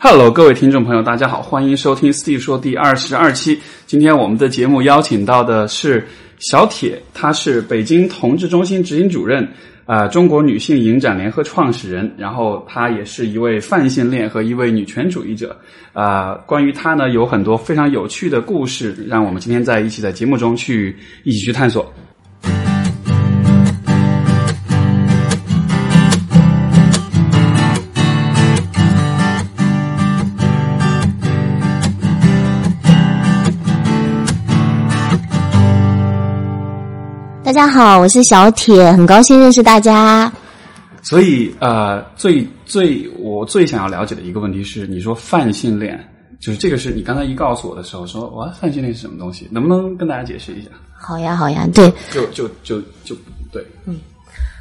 Hello，各位听众朋友，大家好，欢迎收听 Steve 说第二十二期。今天我们的节目邀请到的是小铁，他是北京同志中心执行主任，啊、中国女性影展联合创始人，然后他也是一位泛性恋和一位女权主义者。啊、关于他呢，有很多非常有趣的故事，让我们今天在一起在节目中去一起去探索。大家好，我是小铁，很高兴认识大家。所以，呃，最最我最想要了解的一个问题是，你说泛性恋，就是这个是你刚才一告诉我的时候说，哇，泛性恋是什么东西？能不能跟大家解释一下？好呀，好呀，对，就就就就对，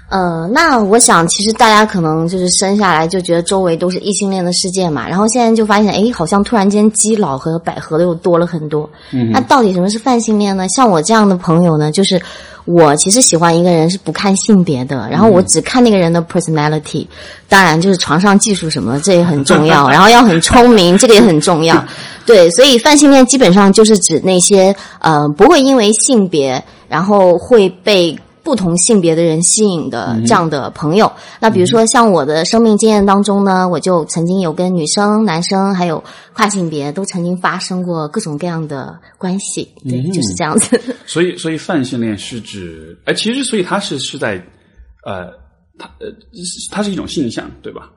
呃，那我想其实大家可能就是生下来就觉得周围都是异性恋的世界嘛，然后现在就发现，哎，好像突然间基佬和百合的又多了很多。嗯那到底什么是泛性恋呢？像我这样的朋友呢，就是我其实喜欢一个人是不看性别的，然后我只看那个人的 personality，当然就是床上技术什么的，这也很重要，然后要很聪明，这个也很重要。对，所以泛性恋基本上就是指那些呃不会因为性别，然后会被不同性别的人吸引的这样的朋友。那比如说像我的生命经验当中呢，我就曾经有跟女生、男生还有跨性别都曾经发生过各种各样的关系，对，嗯就是这样子。所以所以泛性恋是指，哎，其实所以它是是在，呃，它呃，它是一种性象，对吧？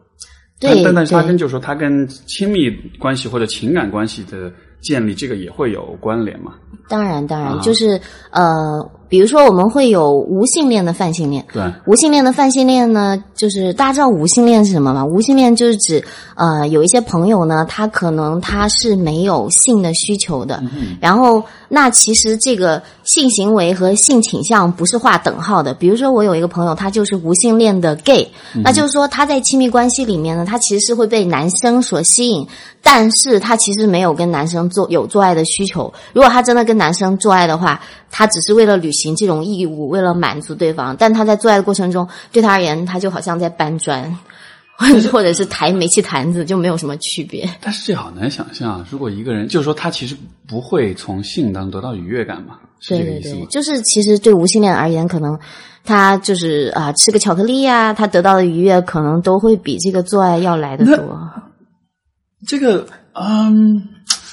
对但但但是它对跟就是说它跟亲密关系或者情感关系的建立，这个也会有关联嘛？当然，当然，啊就是呃，比如说我们会有无性恋的泛性恋。对，无性恋的泛性恋呢，就是大家知道无性恋是什么吗？无性恋就是指呃，有一些朋友呢，他可能他是没有性的需求的，嗯然后那其实这个性行为和性倾向不是划等号的。比如说我有一个朋友，他就是无性恋的 gay，、那就是说他在亲密关系里面呢，他其实是会被男生所吸引，但是他其实没有跟男生做有做爱的需求。如果他真的跟男生做爱的话，他只是为了履行这种义务，为了满足对方，但他在做爱的过程中，对他而言，他就好像在搬砖，或者是抬煤气坛子，就没有什么区别。但是这好难想象，如果一个人就是说他其实不会从性当中得到愉悦感嘛？是对对对这个意思吗，？就是其实对无性恋而言，可能他就是啊、吃个巧克力呀、他得到的愉悦可能都会比这个做爱要来的多。这个，嗯，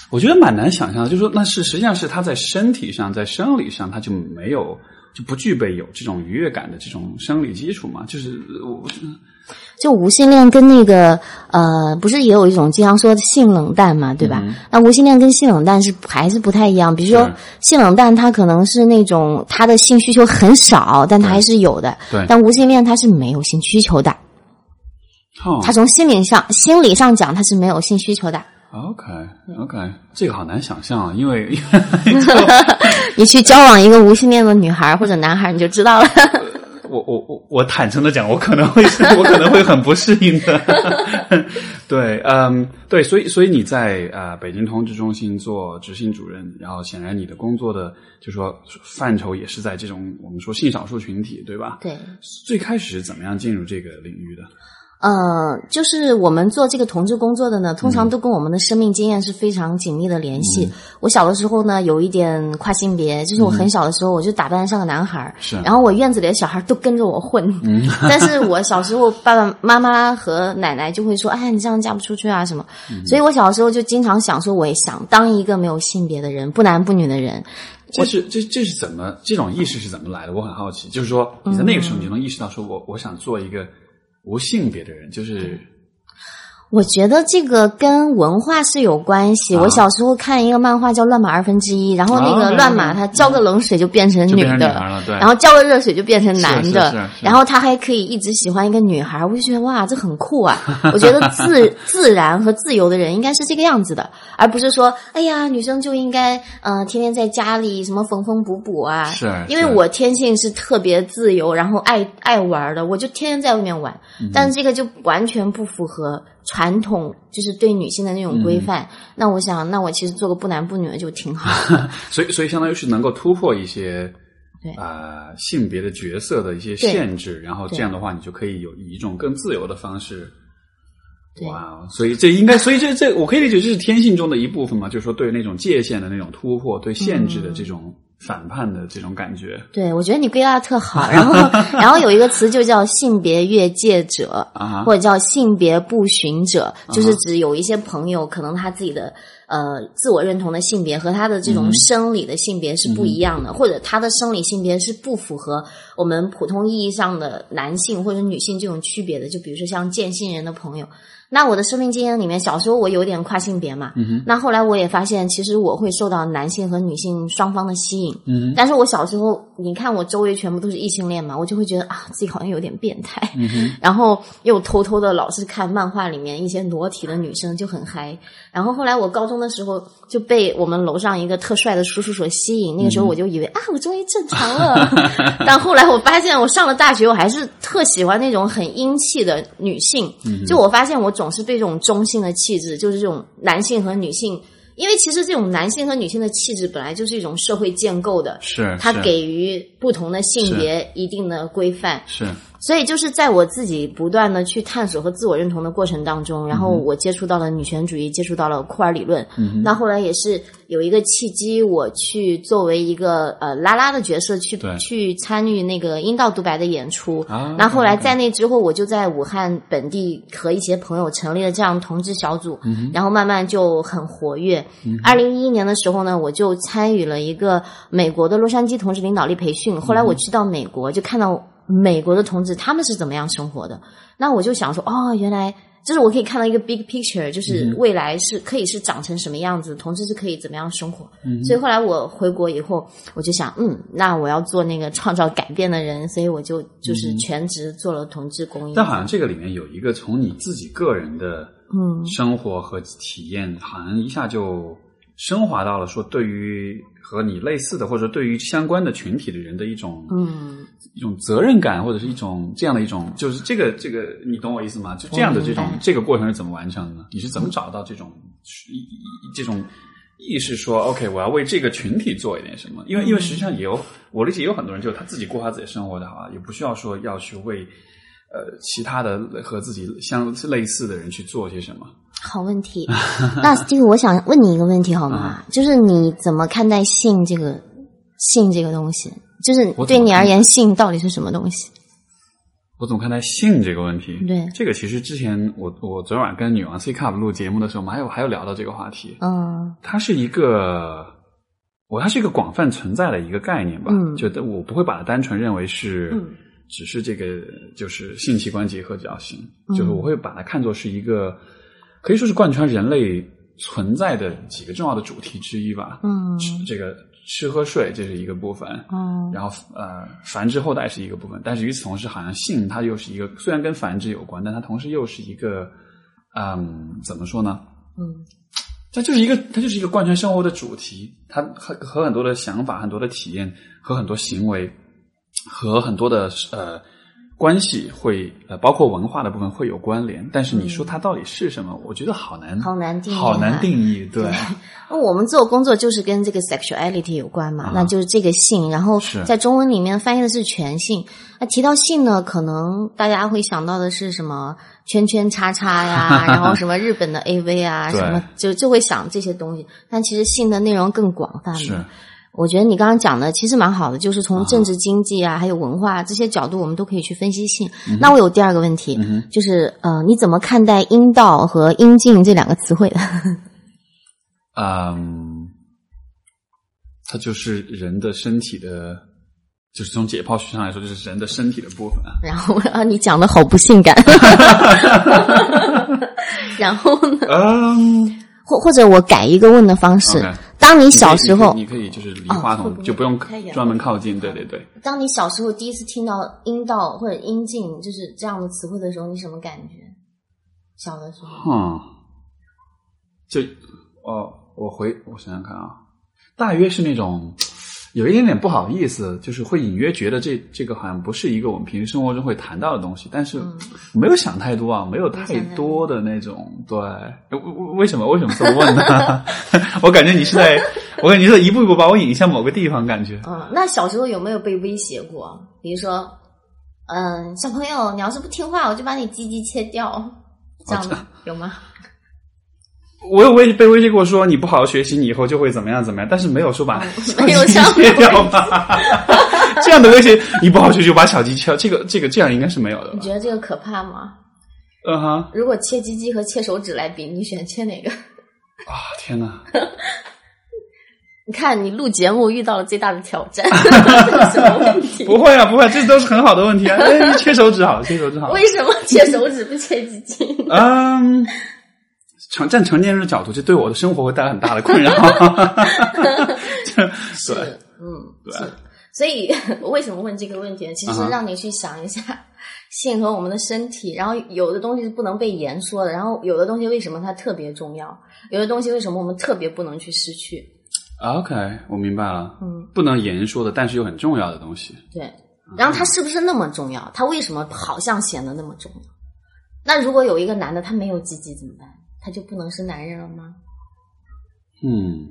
我觉得蛮难想象的，就是说那是实际上是他在身体上，在生理上他就没有就不具备有这种愉悦感的这种生理基础嘛？就是我就无性恋跟那个呃，不是也有一种经常说的性冷淡嘛，对吧？那无性恋跟性冷淡是还是不太一样。比如说性冷淡，他可能是那种他的性需求很少，但他还是有的。对但无性恋他是没有性需求的，哦他从心理上心理上讲他是没有性需求的。，OK OK，这个好难想象啊，因为 你去交往一个无性恋的女孩或者男孩，你就知道了。我我我我坦诚的讲，我可能会我可能会很不适应的。对，嗯，对，所以所以你在呃北京同志中心做执行主任，然后显然你的工作的就说范畴也是在这种我们说性少数群体，对吧？对。最开始是怎么样进入这个领域的？呃，就是我们做这个同志工作的呢，通常都跟我们的生命经验是非常紧密的联系。我小的时候呢，有一点跨性别，就是我很小的时候，我就打扮像个男孩儿，是然后我院子里的小孩都跟着我混。但是我小时候爸爸妈妈和奶奶就会说：“哎，你这样嫁不出去啊什么。所以我小的时候就经常想说，我也想当一个没有性别的人，不男不女的人。这是这这是怎么这种意识是怎么来的？我很好奇。就是说你在那个时候你就能意识到，说我我想做一个无性别的人，就是我觉得这个跟文化是有关系。啊我小时候看一个漫画叫《乱马二分之一》，然后那哦个乱马它浇个冷水就变成女的。然后浇个热水就变成男的，然后他还可以一直喜欢一个女孩，我就觉得哇，这很酷啊！我觉得自 自然和自由的人应该是这个样子的，而不是说，哎呀，女生就应该呃天天在家里什么缝缝补补啊。是因为我天性是特别自由，然后爱爱玩的，我就天天在外面玩，嗯但是这个就完全不符合传统，就是对女性的那种规范。那我想，那我其实做个不男不女的就挺好。的。所以，所以相当于是能够突破一些对。呃性别的角色的一些限制，然后这样的话，你就可以有以一种更自由的方式。对。哇，所以这应该，所以这这我可以理解，这是天性中的一部分嘛，就是说对那种界限的那种突破，对限制的这种反叛的这种感觉对，我觉得你归纳的特好。然后，然后有一个词就叫性别越界者，啊。或者叫性别不循者，就是指有一些朋友可能他自己的呃自我认同的性别和他的这种生理的性别是不一样的，或者他的生理性别是不符合我们普通意义上的男性或者女性这种区别的。就比如说像见性人的朋友，那我的生命经验里面，小时候我有点跨性别嘛，那后来我也发现，其实我会受到男性和女性双方的吸引，嗯但是我小时候，你看我周围全部都是异性恋嘛，我就会觉得啊，自己好像有点变态。嗯然后又偷偷的老是看漫画里面一些裸体的女生就很嗨。然后后来我高中的时候就被我们楼上一个特帅的叔叔所吸引，那个时候我就以为、啊，我终于正常了。但后来我发现，我上了大学，我还是特喜欢那种很英气的女性。就我发现我总是被这种中性的气质，就是这种男性和女性。因为其实这种男性和女性的气质本来就是一种社会建构的，是是它给予不同的性别一定的规范，是所以就是在我自己不断的去探索和自我认同的过程当中，然后嗯我接触到了女权主义，接触到了库尔理论。那后来也是有一个契机，我去作为一个呃拉拉的角色去去参与那个阴道独白的演出。啊那后来在那之后，我就在武汉本地和一些朋友成立了这样同志小组，嗯然后慢慢就很活跃。二零一一年的时候呢，我就参与了一个美国的洛杉矶同志领导力培训。后来我去到美国，就看到美国的同志他们是怎么样生活的。那我就想说，哦，原来就是我可以看到一个 big picture，就是未来是可以是长成什么样子，同志是可以怎么样生活。所以后来我回国以后，我就想，嗯，那我要做那个创造改变的人，所以我就就是全职做了同志公益。但好像这个里面有一个从你自己个人的嗯生活和体验，好像一下就升华到了说对于和你类似的或者对于相关的群体的人的一种嗯，一种责任感，或者是一种这样的一种，就是这个这个，你懂我意思吗？就这样的这种这个过程是怎么完成的呢？你是怎么找到这种一一这种意识说，OK，我要为这个群体做一点什么？因为因为实际上也有我理解，有很多人就他自己过他自己的生活的好啊，也不需要说要去为呃其他的和自己相类似的人去做些什么。好问题。那 Steve，我想问你一个问题好吗？就是你怎么看待性这个性这个东西？就是对你而言，性到底是什么东西？我怎么看待性这个问题？对这个其实之前我我昨天晚上跟女王 C Cup 录节目的时候，我们还有还有聊到这个话题。嗯它是一个，我它是一个广泛存在的一个概念吧。嗯就我不会把它单纯认为是，嗯只是这个就是性器官结合比较性，嗯就是我会把它看作是一个，可以说是贯穿人类存在的几个重要的主题之一吧。嗯这个吃喝睡这是一个部分，嗯然后呃繁殖后代是一个部分，但是与此同时，好像性它又是一个虽然跟繁殖有关，但它同时又是一个，嗯，怎么说呢？嗯它就是一个，它就是一个贯穿生活的主题，它和和很多的想法、很多的体验和很多行为和很多的呃关系会呃，包括文化的部分会有关联。但是你说它到底是什么，我觉得好难，嗯好难定义好难啊定义。对，那我们做工作就是跟这个 sexuality 有关嘛，啊那就是这个性，然后在中文里面翻译的是全性。那提到性呢，可能大家会想到的是什么圈圈叉叉呀，然后什么日本的 AV 啊，什么就就会想这些东西。但其实性的内容更广泛是嘛。我觉得你刚刚讲的其实蛮好的，就是从政治、经济啊，还有文化这些角度，我们都可以去分析性。那我有第二个问题，嗯就是呃，你怎么看待阴道和阴茎这两个词汇的？嗯，它就是人的身体的，就是从解剖学上来说，就是人的身体的部分啊。然后啊，你讲的好不性感。然后呢，嗯，或或者我改一个问的方式当你小时候你可以就是离话筒就不用专门靠近，对对对。当你小时候第一次听到阴道或者阴茎就是这样的词汇的时候，你什么感觉？小的时候，嗯，就哦，我回我想想看啊，大约是那种有一点点不好意思，就是会隐约觉得这这个好像不是一个我们平时生活中会谈到的东西，但是嗯没有想太多啊，没有太多的那种对。为为为什么为什么这么问呢？我感觉你是在，我感觉你是在一步一步把我引向某个地方，感觉。嗯，那小时候有没有被威胁过？比如说，嗯，小朋友，你要是不听话，我就把你鸡鸡切掉。这样的 有吗？我有微被威胁过说你不好好学习，你以后就会怎么样怎么样，但是没有说把哦没有这样切掉吧？这样的威胁，你不好好学习就把小鸡切掉，这个这个这样应该是没有的？你觉得这个可怕吗？嗯哼，如果切鸡鸡和切手指来比，你选切哪个？啊天哪！你看，你录节目遇到了最大的挑战，什么问题？不会啊，不会，这都是很好的问题啊。哎，切手指好，切手指好。为什么切手指不切鸡鸡？嗯，成站成年人的角度，这对我的生活会带来很大的困扰。是对，，嗯，对是。所以我为什么问这个问题呢？其实让你去想一下性和我们的身体，然后有的东西是不能被言说的，然后有的东西为什么它特别重要，有的东西为什么我们特别不能去失去？OK，我明白了。嗯，不能言说的，但是又很重要的东西。对。然后它是不是那么重要？它为什么好像显得那么重要？那如果有一个男的他没有鸡鸡怎么办？他就不能是男人了吗？嗯，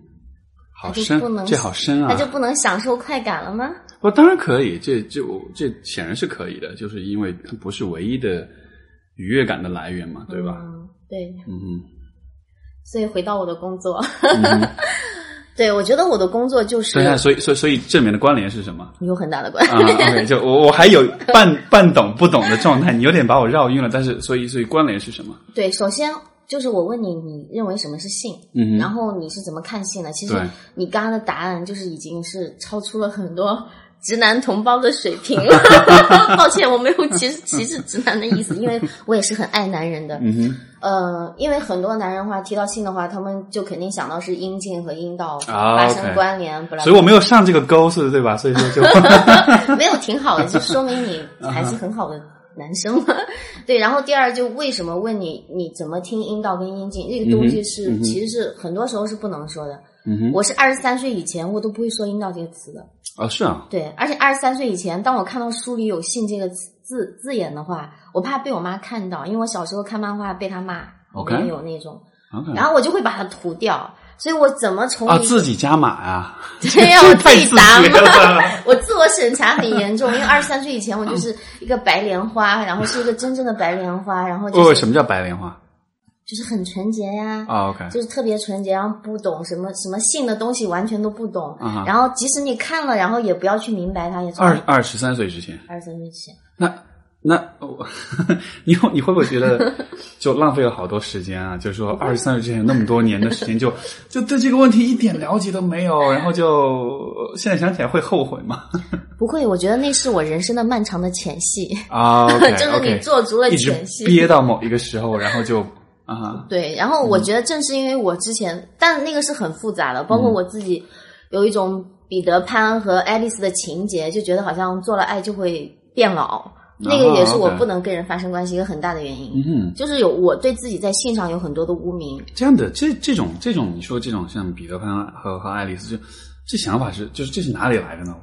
好深不能，这好深啊！他就不能享受快感了吗？我当然可以，这这我这显然是可以的，就是因为它不是唯一的愉悦感的来源嘛，对吧？嗯，对。嗯所以回到我的工作，嗯 对我觉得我的工作就是对啊，所以所以所以这里面的关联是什么？有很大的关啊、系。o k 就我我还有半半懂不懂的状态，你有点把我绕晕了。但是，所以所以关联是什么？对，首先就是我问你，你认为什么是性？嗯，然后你是怎么看性的？其实你刚刚的答案就是已经是超出了很多 直男同胞的水平了。抱歉，我没有歧视歧视直男的意思，因为我也是很爱男人的。嗯哼，呃，因为很多男人的话提到性的话，他们就肯定想到是阴茎和阴道啊发生关联，不然所以我没有上这个钩，是对吧？所以说就 没有挺好的，就说明你还是很好的男生嘛。对，然后第二就为什么问你你怎么听阴道跟阴茎这个东西是、其实是很多时候是不能说的。嗯，我是二十三岁以前我都不会说阴道这个词的。啊是啊，对，而且二十三岁以前，当我看到书里有性这个字字字眼的话，我怕被我妈看到，因为我小时候看漫画被她骂，里 OK 有那种然后我就会把它涂掉。所以我怎么从啊，自己加码呀、对呀，我自己答觉嘛了。我自我审查很严重，因为二十三岁以前我就是一个白莲花，然后是一个真正的白莲花，然后就哦，是什么叫白莲花？就是很纯洁呀，啊，OK，就是特别纯洁，然后不懂什么什么性的东西，完全都不懂。然后即使你看了，然后也不要去明白它，也从二二十三岁之前，二十三岁之前。那那我，你会你会不会觉得就浪费了好多时间啊？就是说二十三岁之前那么多年的时间就，就对这个问题一点了解都没有，然后就现在想起来会后悔吗？不会，我觉得那是我人生的漫长的前戏，啊 就是你做足了前戏。憋到某一个时候，然后就啊哈，对，然后我觉得正是因为我之前，但那个是很复杂的，包括我自己有一种彼得潘和爱丽丝的情节，就觉得好像做了爱就会变老，那个也是我不能跟人发生关系一个很大的原因。嗯哼，就是有我对自己在性上有很多的污名，这样的这这种这种，你说这种像彼得潘和和爱丽丝，就这想法是就是这是哪里来的呢？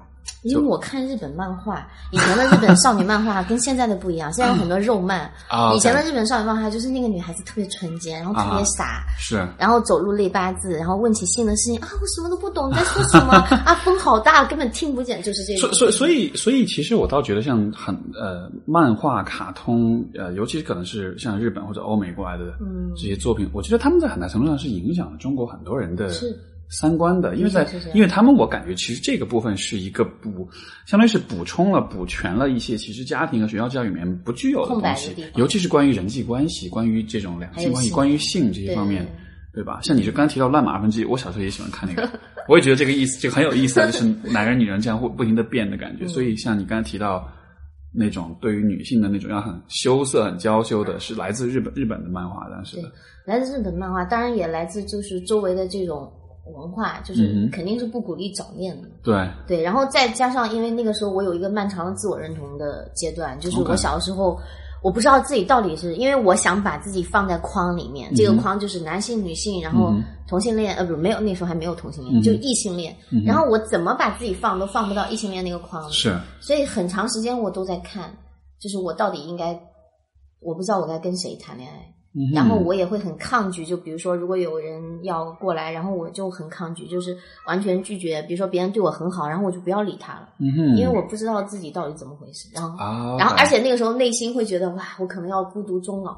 因为我看日本漫画，以前的日本少女漫画跟现在的不一样，现在有很多肉漫。啊，以前的日本少女漫画就是那个女孩子特别纯洁，然后特别啊傻，是然后走路累八字，然后问起性的事情啊，我什么都不懂，你在说什么啊？风好大，根本听不见，就是这种。所所所以所以其实我倒觉得像很呃漫画、卡通呃，尤其是可能是像日本或者欧美过来的嗯这些作品，我觉得他们在很大程度上是影响了中国很多人的是三观的，因为在因为他们我感觉其实这个部分是一个补，相当于是补充了补全了一些其实家庭和学校教育里面不具有的东西尤其是关于人际关系、关于这种两性关系、关于性这些方面。对吧？像你就刚才提到《乱马二分之一》，我小时候也喜欢看那个，我也觉得这个意思，就很有意思啊，就是男人女人这样会不停的变的感觉。嗯所以像你刚才提到那种对于女性的那种要很羞涩、很娇羞的，是来自日本日本的漫画，当时的。来自日本漫画，当然也来自就是周围的这种文化，就是肯定是不鼓励早恋的。对，对，然后再加上，因为那个时候我有一个漫长的自我认同的阶段，就是我小的时候，我不知道自己到底是因为我想把自己放在框里面，这个框就是男性、女性，然后同性恋，呃，不，没有那时候还没有同性恋，嗯就异性恋。然后我怎么把自己放都放不到异性恋那个框里，是，所以很长时间我都在看，就是我到底应该，我不知道我该跟谁谈恋爱。嗯然后我也会很抗拒，就比如说，如果有人要过来，然后我就很抗拒，就是完全拒绝。比如说别人对我很好，然后我就不要理他了，因为我不知道自己到底怎么回事。然后，啊，然后而且那个时候内心会觉得哇，我可能要孤独终老。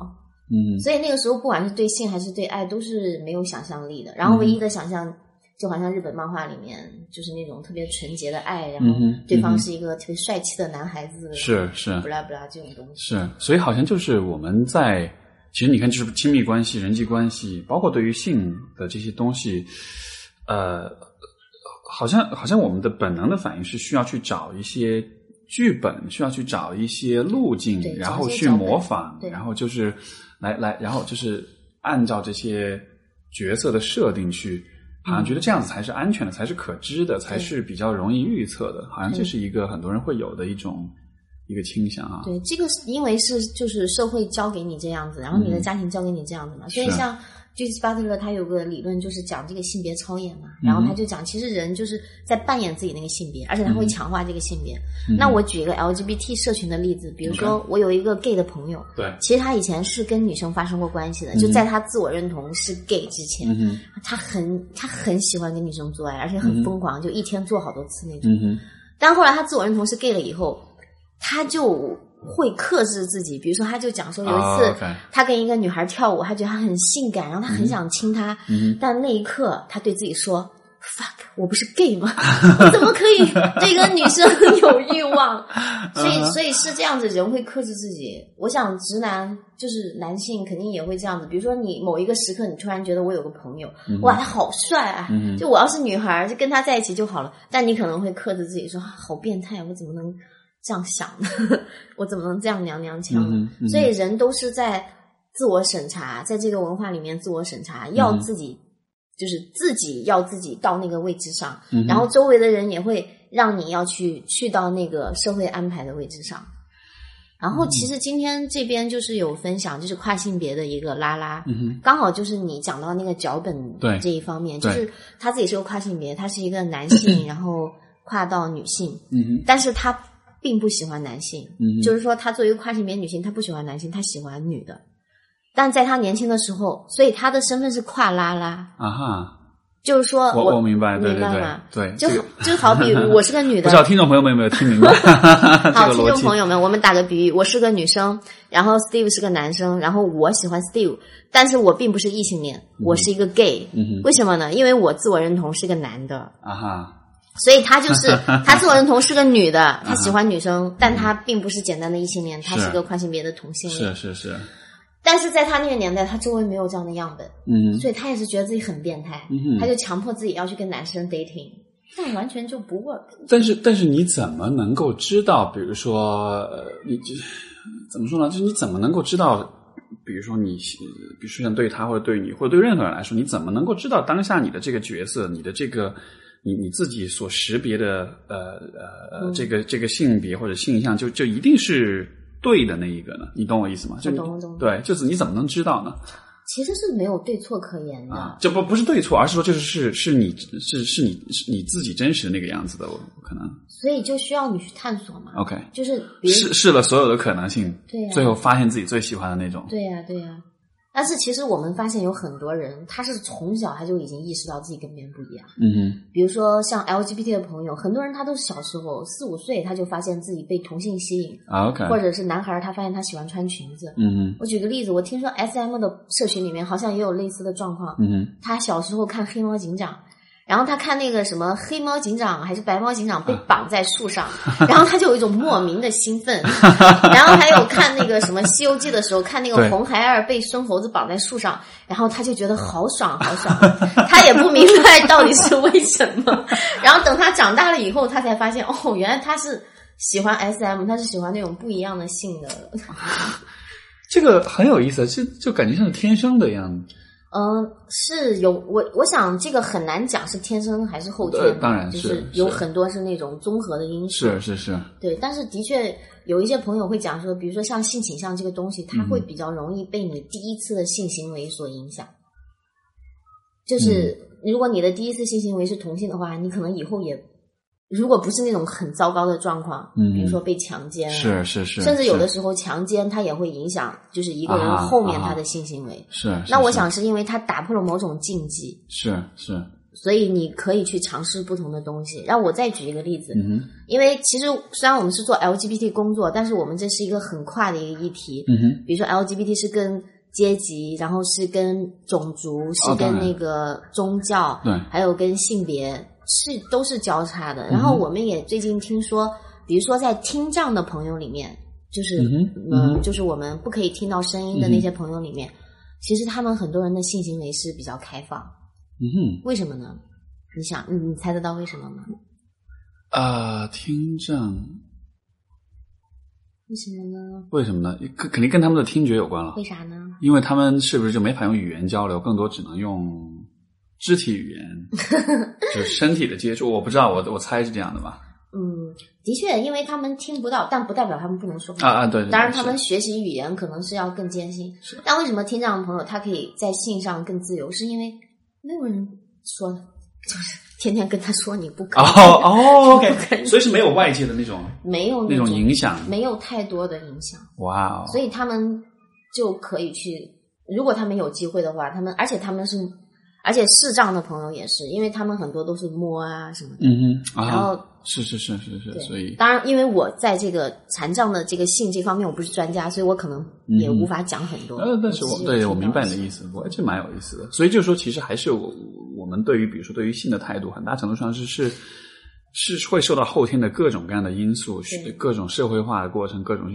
嗯所以那个时候，不管是对性还是对爱，都是没有想象力的。然后唯一的想象，就好像日本漫画里面，就是那种特别纯洁的爱，然后对方是一个特别帅气的男孩子，是是不啦不啦这种东西。是，所以好像就是我们在，其实你看，就是亲密关系、人际关系，包括对于性的这些东西，呃，好像好像我们的本能的反应是需要去找一些剧本，需要去找一些路径，然后去模仿，然后就是来来，然后就是按照这些角色的设定去。好像觉得这样子才是安全的，才是可知的，才是比较容易预测的。好像这嗯是一个很多人会有的一种一个倾向啊。对，这个是因为是就是社会教给你这样子，然后你的家庭教给你这样子嘛，所以嗯是。像 Judith Butler 他有个理论就是讲这个性别超演嘛，嗯。然后他就讲其实人就是在扮演自己那个性别，而且他会强化这个性别。嗯。那我举一个 LGBT 社群的例子，比如说我有一个 gay 的朋友，对，其实他以前是跟女生发生过关系的，就在他自我认同是 gay 之前，嗯，他很他很喜欢跟女生做爱，而且很疯狂，就一天做好多次那种。嗯，但后来他自我认同是 gay 了以后，他就会克制自己。比如说，他就讲说有一哦次他跟一个女孩跳舞，他觉得她很性感，然后他很想亲她，嗯但那一刻他对自己说。fuck，我不是 gay 吗？我怎么可以 对一个女生有欲望？所以，所以是这样子，人会克制自己。我想，直男就是男性，肯定也会这样子。比如说，你某一个时刻，你突然觉得我有个朋友，哇，他好帅啊！嗯就我要是女孩，就跟他在一起就好了。但你可能会克制自己说，啊好变态，我怎么能这样想的？我怎么能这样娘娘腔呢？嗯嗯所以人都是在自我审查，在这个文化里面自我审查，要嗯自己、就是自己要自己到那个位置上，嗯然后周围的人也会让你要去去到那个社会安排的位置上。然后其实今天这边就是有分享，就是跨性别的一个拉拉，嗯，刚好就是你讲到那个脚本对。这一方面，就是他自己是个跨性别，他是一个男性，然后跨到女性，但是他并不喜欢男性，嗯就是说他作为一个跨性别女性，他不喜欢男性，他喜欢女的。但在他年轻的时候，所以他的身份是跨拉拉，啊哈，就是说我我明白，对对对明白吗？对，就这个就好比我是个女的。不知，道听众朋友们有没有听明白？这好，听？众朋友们，我们打个比喻，我是个女生，然后 Steve 是个男生，然后我喜欢 Steve，但是我并不是异性恋，我是一个 gay，、为什么呢？因为我自我认同是个男的，啊哈，所以他就是 他自我认同是个女的，他喜欢女生，但他并不是简单的异性恋，他是是个跨性别的同性恋。是是是，但是在他那个年代，他周围没有这样的样本，嗯所以他也是觉得自己很变态，嗯哼他就强迫自己要去跟男生 dating，但完全就不 work。但是但是你怎么能够知道？比如说，呃，你这怎么说呢？就是你怎么能够知道？比如说你，呃比如说像对他或者对你或者对任何人来说，你怎么能够知道当下你的这个角色，你的这个你你自己所识别的呃呃嗯这个这个性别或者性向，就就一定是对的那一个呢？你懂我意思吗？就你懂我懂对，就是你怎么能知道呢？其实是没有对错可言的。啊，这不不是对错，而是说就是是是你是是你是你自己真实的那个样子的，我可能所以就需要你去探索嘛。OK。就是试试了所有的可能性，对呀最后发现自己最喜欢的那种。对呀、对呀、但是其实我们发现有很多人，他是从小他就已经意识到自己跟别人不一样。嗯比如说像 LGBT 的朋友，很多人他都是小时候四五岁他就发现自己被同性吸引，啊，OK，或者是男孩儿他发现他喜欢穿裙子。嗯哼我举个例子，我听说 SM 的社群里面好像也有类似的状况。嗯哼他小时候看黑猫警长，然后他看那个什么黑猫警长还是白猫警长被绑在树上，然后他就有一种莫名的兴奋。然后还有看那个什么《西游记》的时候，看那个红孩儿被孙猴子绑在树上，然后他就觉得好爽好爽，他也不明白到底是为什么。然后等他长大了以后，他才发现哦，原来他是喜欢 SM，他是喜欢那种不一样的性的。这个很有意思，就就感觉像是天生的一样。嗯，是有我，我想这个很难讲是天生还是后天，呃当然就是是有很多是那种综合的因素。是是是，对，但是的确有一些朋友会讲说，比如说像性倾向这个东西，它会比较容易被你第一次的性行为所影响。就是如果你的第一次性行为是同性的话，你可能以后也，如果不是那种很糟糕的状况，嗯。比如说被强奸啊，是是是，甚至有的时候强奸它也会影响，就是一个人啊后面啊。他的性行为。是。是那我想是因为他打破了某种禁忌，是是，所以你可以去尝试不同的东西。让我再举一个例子，嗯哼。因为其实虽然我们是做 LGBT 工作，但是我们这是一个很跨的一个议题。嗯哼。比如说 LGBT 是跟阶级，然后是跟种族，是跟那个宗教，对。还有跟性别是都是交叉的。然后我们也最近听说，比如说在听障的朋友里面，就是嗯就是我们不可以听到声音的那些朋友里面，其实他们很多人的性行为是比较开放。嗯哼，为什么呢？你想，你你猜得到为什么吗？啊，听障为什么呢？为什么呢？肯肯定跟他们的听觉有关了为，啥呢？因为他们是不是就没法用语言交流，更多只能用肢体语言，就是身体的接触。我不知道，我我猜是这样的吧？嗯，的确，因为他们听不到，但不代表他们不能说话。啊啊，对，对当然，他们学习语言可能是要更艰辛。但为什么听障的朋友他可以在性上更自由？是因为没有人说，就 是天天跟他说你不可以，哦哦，OK，所以是没有外界的那种没有那种影响。没有太多的影响，哇哦，所以他们就可以去。如果他们有机会的话，他们而且他们是，而且视障的朋友也是，因为他们很多都是摸啊什么的。嗯哼，啊然后是是是是是，所以当然，因为我在这个残障的这个性这方面我不是专家，所以我可能也无法讲很多。呃，但是我对我明白你的。意思，我这蛮有意思的。所以就是说，其实还是有我们对于比如说对于性的态度，很大程度上是是是会受到后天的各种各样的因素对，各种社会化的过程，各种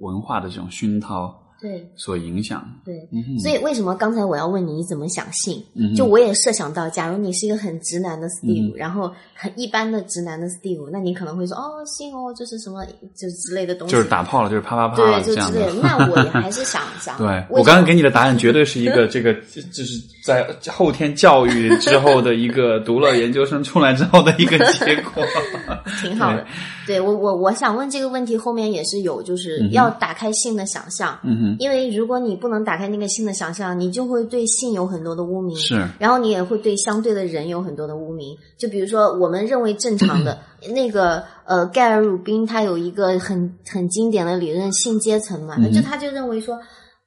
文化的这种熏陶对所影响。对，嗯，所以为什么刚才我要问你你怎么想性？嗯就我也设想到，假如你是一个很直男的 Steve，、嗯然后很一般的直男的 Steve，那你可能会说哦性哦就是什么就是之类的东西，就是打炮了，就是啪啪啪对就之类的。。那我也还是想想，对我刚刚给你的答案绝对是一个 这个，就是在后天教育之后的一个读了研究生出来之后的一个结果。挺好的。对我我我想问这个问题后面也是有，就是要打开性的想象，嗯哼，因为如果你不能打开那个性的想象，你就会对性有很多的污名。是，然后你也会对相对的人有很多的污名，就比如说我们认为正常的 那个呃，盖尔鲁宾他有一个很很经典的理论性阶层嘛，那就他就认为说。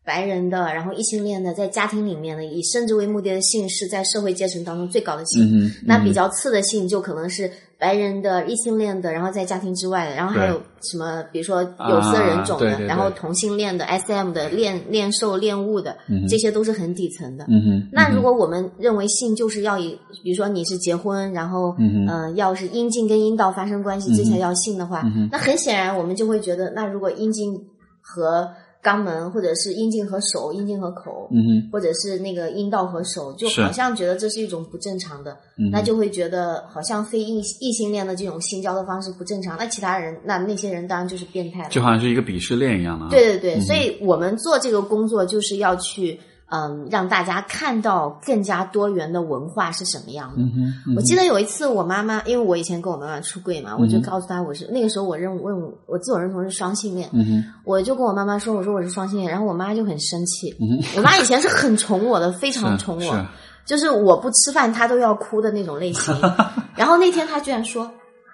白人的，然后异性恋的，在家庭里面的以生殖为目的的性是在社会阶层当中最高的性。那比嗯较次的性就可能是白人的、异性恋的，然后在家庭之外的，然后还有什么，比如说有色人种的，啊对对对。然后同性恋的、SM 的、恋恋兽、恋物的，嗯这些都是很底层的。嗯，那如果我们认为性就是要以，比如说你是结婚，然后、嗯呃要是阴茎跟阴道发生关系，这才叫性的话，嗯那很显然我们就会觉得，那如果阴茎和肛门，或者是阴茎和手、阴茎和口，嗯哼，或者是那个阴道和手，就好像觉得这是一种不正常的，那就会觉得好像非异异性恋的这种性交的方式不正常，那其他人那那些人当然就是变态了。就好像是一个鄙视链一样的哈。对对对，嗯所以我们做这个工作就是要去嗯让大家看到更加多元的文化是什么样的。嗯，嗯我记得有一次，我妈妈，因为我以前跟我妈妈出柜嘛，我就告诉她我是那个时候我认认我自我认同是双性恋，嗯，我就跟我妈妈说，我说我是双性恋，然后我妈就很生气。嗯，我妈以前是很宠我的，非常宠我，是就是我不吃饭她都要哭的那种类型。然后那天她居然说：“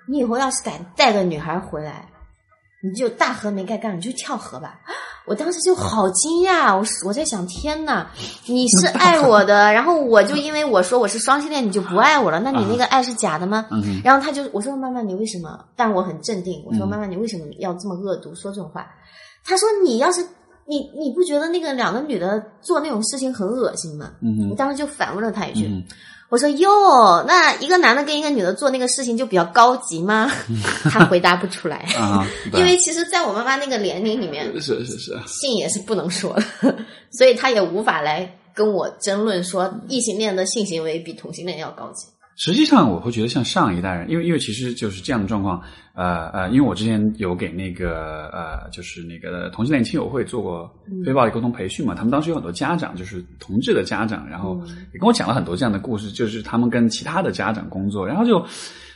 你以后要是敢带个女孩回来，你就大河没盖盖，你就跳河吧。”我当时就好惊讶，我我在想，天呐，你是 爱我的，然后我就因为我说我是双性恋，你就不爱我了？那你那个爱是假的吗？嗯，然后他就我说妈妈你为什么？但我很镇定，我说嗯妈妈你为什么要这么恶毒说这种话？他说你要是你你不觉得那个两个女的做那种事情很恶心吗？嗯，我当时就反问了他一句，嗯我说哟，那一个男的跟一个女的做那个事情就比较高级吗？他回答不出来，啊，因为其实在我妈妈那个年龄里面，是是是，性也是不能说的，所以他也无法来跟我争论说异性恋的性行为比同性恋要高级。实际上，我会觉得像上一代人，因为因为其实就是这样的状况，呃呃，因为我之前有给那个呃，就是那个同性恋亲友会做过非暴力沟通培训嘛，他们当时有很多家长，就是同志的家长，然后也跟我讲了很多这样的故事，就是他们跟其他的家长工作，然后就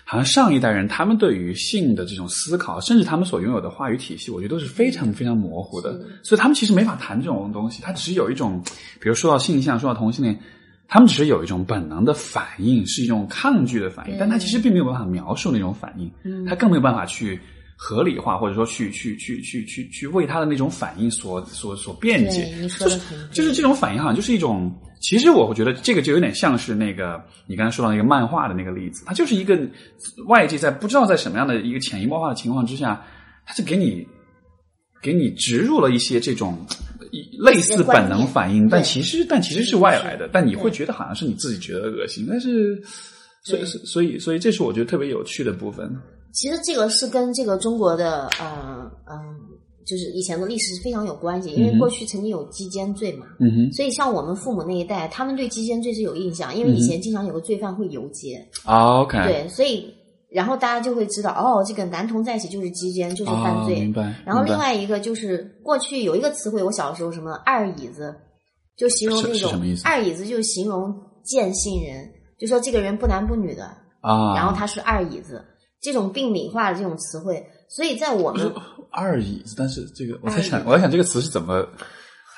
好像上一代人他们对于性的这种思考，甚至他们所拥有的话语体系，我觉得都是非常非常模糊的，所以他们其实没法谈这种东西，他只是有一种，比如说到性向，说到同性恋。他们只是有一种本能的反应，是一种抗拒的反应，但他其实并没有办法描述那种反应，嗯他更没有办法去合理化，或者说去去去去去去为他的那种反应所所所辩解对，。你说的很对就是这种反应，好像就是一种。其实我会觉得这个就有点像是那个你刚才说到那个漫画的那个例子，它就是一个外界在不知道在什么样的一个潜移默化的情况之下，它就给你给你植入了一些这种一类似本能反应，但其实但其实是外来的，但你会觉得好像是你自己觉得恶心，但是所以所以所以这是我觉得特别有趣的部分。其实这个是跟这个中国的呃嗯，就是以前的历史是非常有关系，因为过去曾经有鸡奸罪嘛，嗯哼，所以像我们父母那一代，他们对鸡奸罪是有印象，因为以前经常有个罪犯会游街，啊 OK，对，所以然后大家就会知道，哦，这个男童在一起就是鸡奸，就是犯哦，罪。明白。然后另外一个就是过去有一个词汇，我小时候什么二椅子，就形容那种什么意思二椅子，就形容贱性人，就说这个人不男不女的，啊，然后他是二椅子，这种病理化的这种词汇，所以在我们二椅子，但是这个我在想我在想这个词是怎么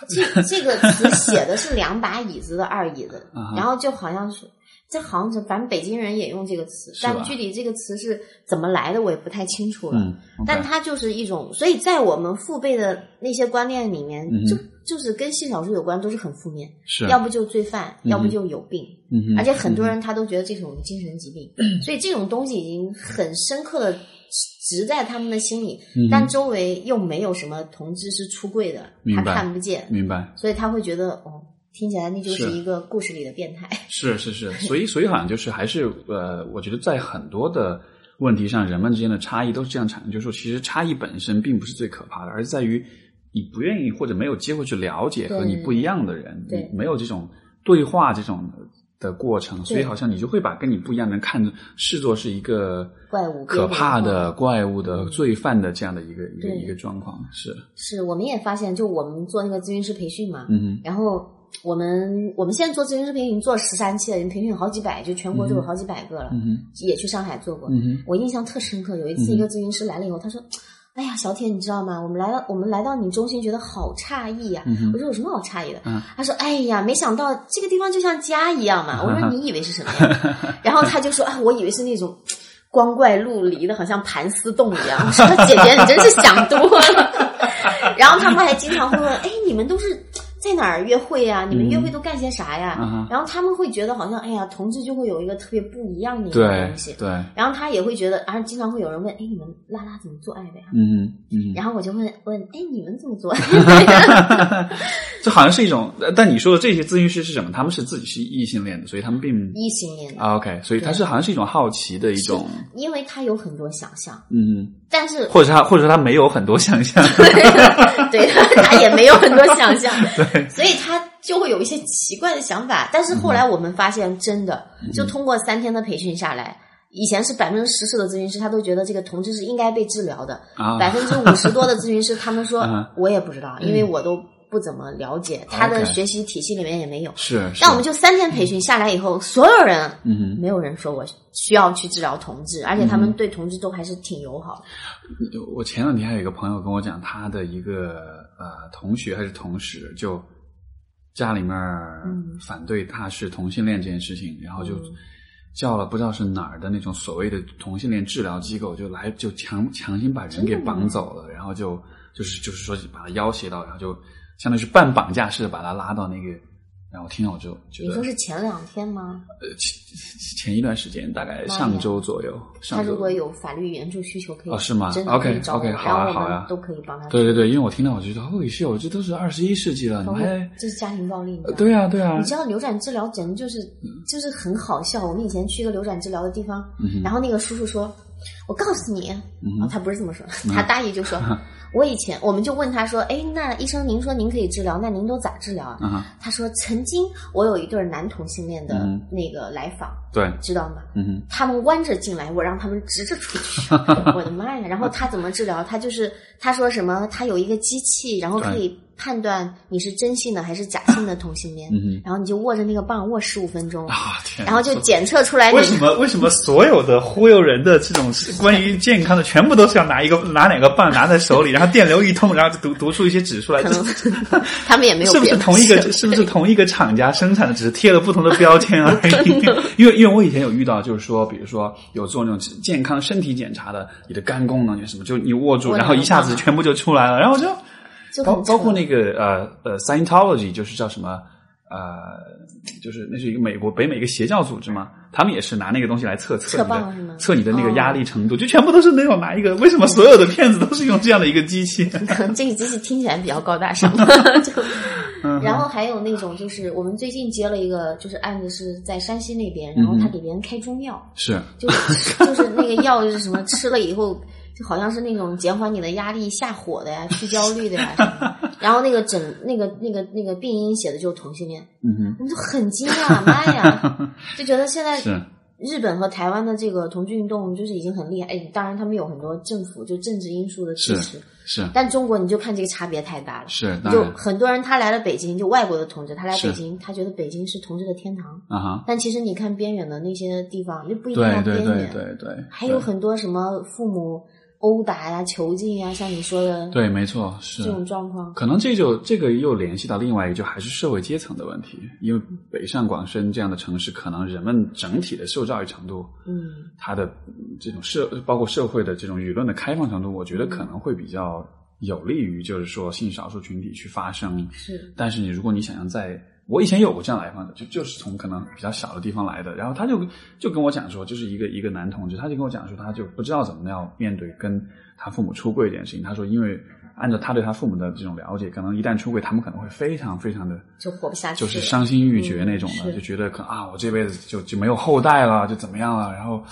这这个词写的是两把椅子的二椅子 然后就好像是。这好像是，反正北京人也用这个词，但具体这个词是怎么来的，我也不太清楚了。嗯，但它就是一种，所以在我们父辈的那些观念里面，嗯就就是跟性少数有关，都是很负面，是要不就罪犯，嗯要不就有病，嗯，而且很多人他都觉得这种精神疾病，所以这种东西已经很深刻的植在他们的心里，嗯但周围又没有什么同志是出柜的，他看不见，明白。所以他会觉得哦，听起来那就是是。一个故事里的变态。是是是，所以所以好像就是还是呃，我觉得在很多的问题上，人们之间的差异都是这样产生，就是说，其实差异本身并不是最可怕的，而是在于你不愿意或者没有机会去了解和你不一样的人，对。你没有这种对话这种的过程，所以好像你就会把跟你不一样的人看着视作是一个怪物可怕的怪物的罪犯的这样的一个一个一个状况，是，是，我们也发现，就我们做那个咨询师培训嘛，嗯哼，然后我们我们现在做咨询视频已经做十三期了，已经培训有好几百，就全国都有好几百个了，嗯，也去上海做过。嗯，我印象特深刻，有一次一个咨询师来了以后，他说：“哎呀，小铁，你知道吗？我们来到我们来到你中心，觉得好诧异呀、嗯我说：“有什么好诧异的？”嗯他说：“哎呀，没想到这个地方就像家一样嘛。”我说：“你以为是什么呀？”然后他就说：“啊，我以为是那种。”光怪陆离的，好像盘丝洞一样。我说姐姐，你真是想多了。然后他们还经常会问：“哎，你们都是在哪儿约会呀、你们约会都干些啥呀？”然后他们会觉得好像，哎呀，同志就会有一个特别不一样的一个东西。对，然后他也会觉得，而经常会有人问：“哎，你们拉拉怎么做爱的呀？”嗯哼，嗯。然后我就问问：“哎，你们怎么做？” 这好像是一种，呃但你说的这些咨询师是什么？他们是自己是异性恋的，所以他们并异性恋的，啊 OK，所以他是好像是一种好奇的一种，因为他有很多想象，嗯，但是或者他或者说他没有很多想象，对他也没有很多想象，对，所以他就会有一些奇怪的想法。但是后来我们发现，真的嗯就通过三天的培训下来。以前是百分之十四的咨询师，他都觉得这个同志是应该被治疗的。啊百分之五十多的咨询师，他们说 嗯我也不知道，因为我都不怎么了解，他的学习体系里面也没有。是，是。但我们就三天培训下来以后，所有人嗯哼，没有人说我需要去治疗同志，而且他们对同志都还是挺友好的。我前两天还有一个朋友跟我讲，他的一个呃同学还是同事，就家里面嗯。反对他是同性恋这件事情，然后就嗯。叫了不知道是哪儿的那种所谓的同性恋治疗机构，就来就强强行把人给绑走了，然后就就是就是说把他要挟到，然后就相当于是半绑架式的把他拉到那个，然后听了我就觉得你说是前两天吗？呃前前一段时间大概上周左右，他上周如果有法律援助需求，可以哦是吗 OK，OK，好啊好啊都可以帮他。对对对，因为我听到我觉得，Holy shit，这都是二十一世纪了，你还这是家庭暴力？对啊对啊你，知道流转治疗简直就是就是很好笑。我们以前去一个流转治疗的地方，然后那个叔叔说：“我告诉你，嗯哦，他不是这么说，他大意就说，我以前我们就问他说，哎，那医生您说您可以治疗，那您都咋治疗啊？他说曾经我有一对男同性恋的嗯那个来访，对，知道吗？嗯哼，他们弯着进来，我让他们直着出去。我的妈呀！然后他怎么治疗？他就是他说什么？他有一个机器，然后可以判断你是真性的还是假性的同性恋。嗯，然后你就握着那个棒握十五分钟，啊天，然后就检测出来你为什么为什么所有的忽悠人的这种关于健康的，全部都是要拿一个拿两个棒拿在手里，然后电流一通，然后读读出一些指数来，他们也没有是不是同一个？是不是同一个厂家生产的，只是贴了不同的标签而已？因为因为我以前有遇到，就是说，比如说有做那种健康身体检查的，你的肝功能有什么，就你握住，然后一下子全部就出来了，然后就就包包括那个呃呃 Scientology，就是叫什么呃，就是那是一个美国北美一个邪教组织嘛，他们也是拿那个东西来测测测你的测你的那个哦。压力程度，就全部都是那种拿一个，为什么所有的骗子都是用这样的一个机器？可能这个机器听起来比较高大上，就然后还有那种就是我们最近接了一个就是案子是在山西那边，然后他给别人开中药，是就是 就是那个药是什么吃了以后。就好像是那种减缓你的压力、下火的呀、去焦虑的呀什么的。然后那个诊、那个、那个、那个病因写的就是同性恋，我们就很惊讶，妈呀！就觉得现在是日本和台湾的这个同居运动就是已经很厉害。哎，当然他们有很多政府就政治因素的支持，是但中国你就看这个差别太大了。是，就很多人他来了北京，就外国的同志，他来北京，他觉得北京是同志的天堂。啊哈，但其实你看边远的那些地方，就不一定要对对边远，对对对，还有很多什么父母殴打呀、囚禁呀，像你说的对，没错，是这种状况。可能这就这个又联系到另外一个，就还是社会阶层的问题。因为北上广深这样的城市，可能人们整体的受教育程度，嗯，它的嗯这种社包括社会的这种舆论的开放程度，我觉得可能会比较有利于，就是说性少数群体去发声。是，但是你如果你想要在，我以前有过这样来访者，就就是从可能比较小的地方来的，然后他就就跟我讲说，就是一个一个男同志，他就跟我讲说，他就不知道怎么样面对跟他父母出柜这件事情。他说，因为按照他对他父母的这种了解，可能一旦出柜，他们可能会非常非常的就活不下去。就是伤心欲绝那种的，嗯就觉得可啊，我这辈子就就没有后代了，就怎么样了。然后，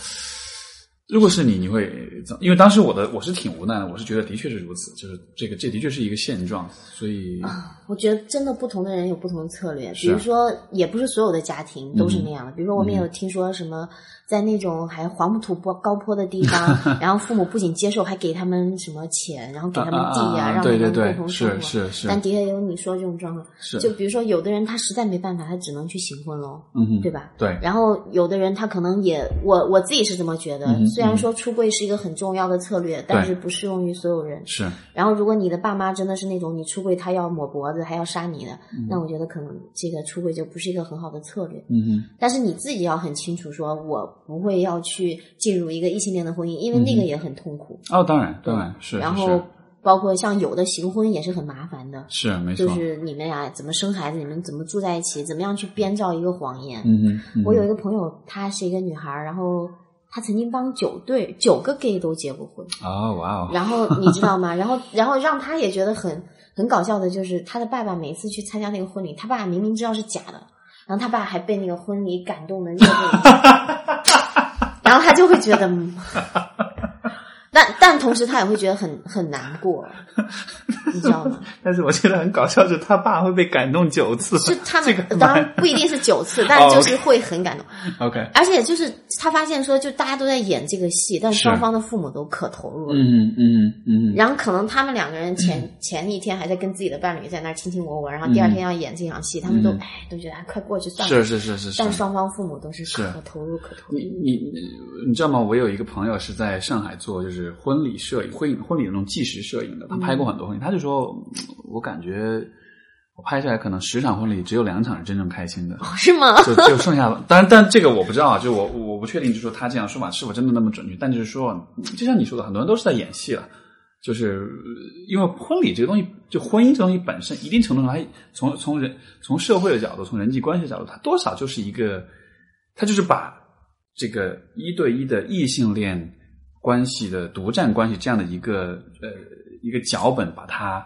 如果是你，你会怎？因为当时我的我是挺无奈的，我是觉得的确是如此，就是这个这的确是一个现状，所以我觉得真的不同的人有不同的策略，比如说，也不是所有的家庭都是那样的。比如说，我们也有嗯听说什么，在那种还黄土坡高坡的地方，然后父母不仅接受，还给他们什么钱，然后给他们地啊啊啊让他们共同生活。是是是但的确有你说这种状况，是就比如说，有的人他实在没办法，他只能去行婚喽，嗯哼，对吧？对，然后有的人他可能也，我我自己是这么觉得。嗯虽然说出柜是一个很重要的策略，但是不适用于所有人。是然后，如果你的爸妈真的是那种你出柜他要抹脖子还要杀你的，那我觉得可能这个出柜就不是一个很好的策略。嗯哼，但是你自己要很清楚，说我不会要去进入一个异性恋的婚姻，因为那个也很痛苦。哦，当然当然是，然后包括像有的行婚也是很麻烦的，是没错，就是你们俩怎么生孩子，你们怎么住在一起，怎么样去编造一个谎言。嗯哼，嗯我有一个朋友，她是一个女孩儿，然后她曾经帮九对九个 gay 都结过婚。哦哇哦，然后你知道吗？然后然后让他也觉得很很搞笑的，就是他的爸爸每次去参加那个婚礼，他爸爸明明知道是假的，然后他爸还被那个婚礼感动的热泪 然后他就会觉得，嗯 但但同时他也会觉得很很难过，你知道吗？但是我觉得很搞笑，是他爸会被感动九次，是他这个们当然不一定是九次，但哦就是会很感动。OK，而且就是他发现说，就大家都在演这个戏，但双方的父母都可投入了。嗯嗯嗯然后可能他们两个人前、前一天还在跟自己的伴侣在那儿卿卿我我，然后第二天要演这场戏，他们都嗯哎都觉得哎快过去算了。是是是是，但双方父母都是是可投入可投入。你你你知道吗？我有一个朋友是在上海做就是婚礼摄影、婚婚礼那种纪实摄影的，他拍过很多婚礼，他就说，嗯我感觉我拍下来可能十场婚礼只有两场是真正开心的，哦是吗？就就剩下了。当然，但这个我不知道啊，就我我不确定，就说他这样说法是否真的那么准确。但就是说，嗯就像你说的，很多人都是在演戏了。就是呃因为婚礼这个东西，就婚姻这东西本身，一定程度上，它从从人从社会的角度，从人际关系的角度，它多少就是一个，它就是把这个一对一的异性恋关系的独占关系这样的一个呃一个脚本，把它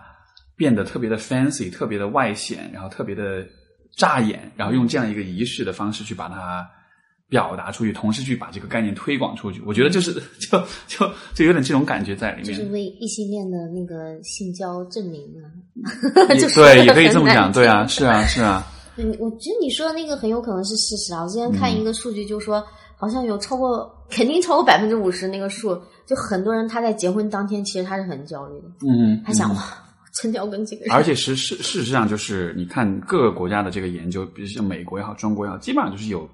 变得特别的 fancy，特别的外显，然后特别的扎眼，然后用这样一个仪式的方式去把它表达出去，同时去把这个概念推广出去。我觉得就是就就就有点这种感觉在里面。就是为异性恋的那个性交证明啊，就说得对，也可以这么讲，对啊，是啊，是啊，对，我觉得你说的那个很有可能是事实啊。我之前看嗯一个数据，就说、好像有超过，肯定超过百分之五十那个数，就很多人他在结婚当天其实他是很焦虑的，嗯，嗯他想哇，我真的要跟这个人，而且实事事实上，就是你看各个国家的这个研究，比如像美国也好，中国也好，基本上就是有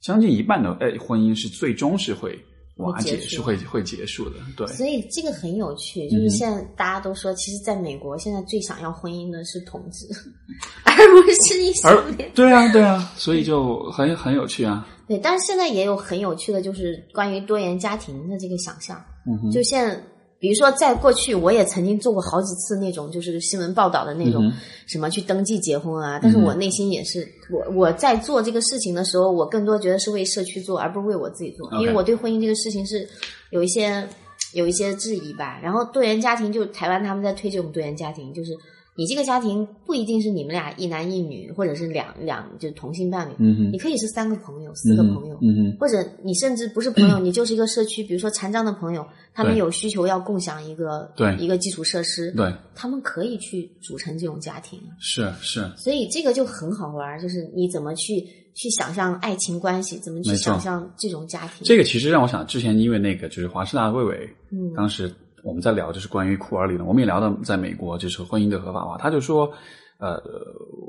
将近一半的哎婚姻是最终是会瓦解，是会会结束的。对，所以这个很有趣，嗯就是现在大家都说，其实在美国现在最想要婚姻的是同志，而不是异性而恋。对啊，对啊，所以就很很有趣啊。对，但是现在也有很有趣的，就是关于多元家庭的这个想象。嗯，就现在比如说，在过去我也曾经做过好几次那种就是新闻报道的那种嗯什么去登记结婚啊，但是我内心也是我我在做这个事情的时候，我更多觉得是为社区做，而不是为我自己做，因为我对婚姻这个事情是有一些有一些质疑吧。然后多元家庭，就台湾他们在推这种多元家庭，就是你这个家庭不一定是你们俩一男一女，或者是两两就是同性伴侣，嗯哼，你可以是三个朋友、四个朋友，嗯嗯，或者你甚至不是朋友，你就是一个社区，比如说残障的朋友，他们有需求要共享一个对一个基础设施，对，他们可以去组成这种家庭，是是，所以这个就很好玩儿，就是你怎么去去想象爱情关系，怎么去想象这种家庭。这个其实让我想，之前因为那个就是华师大的魏伟，嗯当时我们在聊就是关于库尔理论，我们也聊到在美国就是婚姻的合法化，他就说，呃，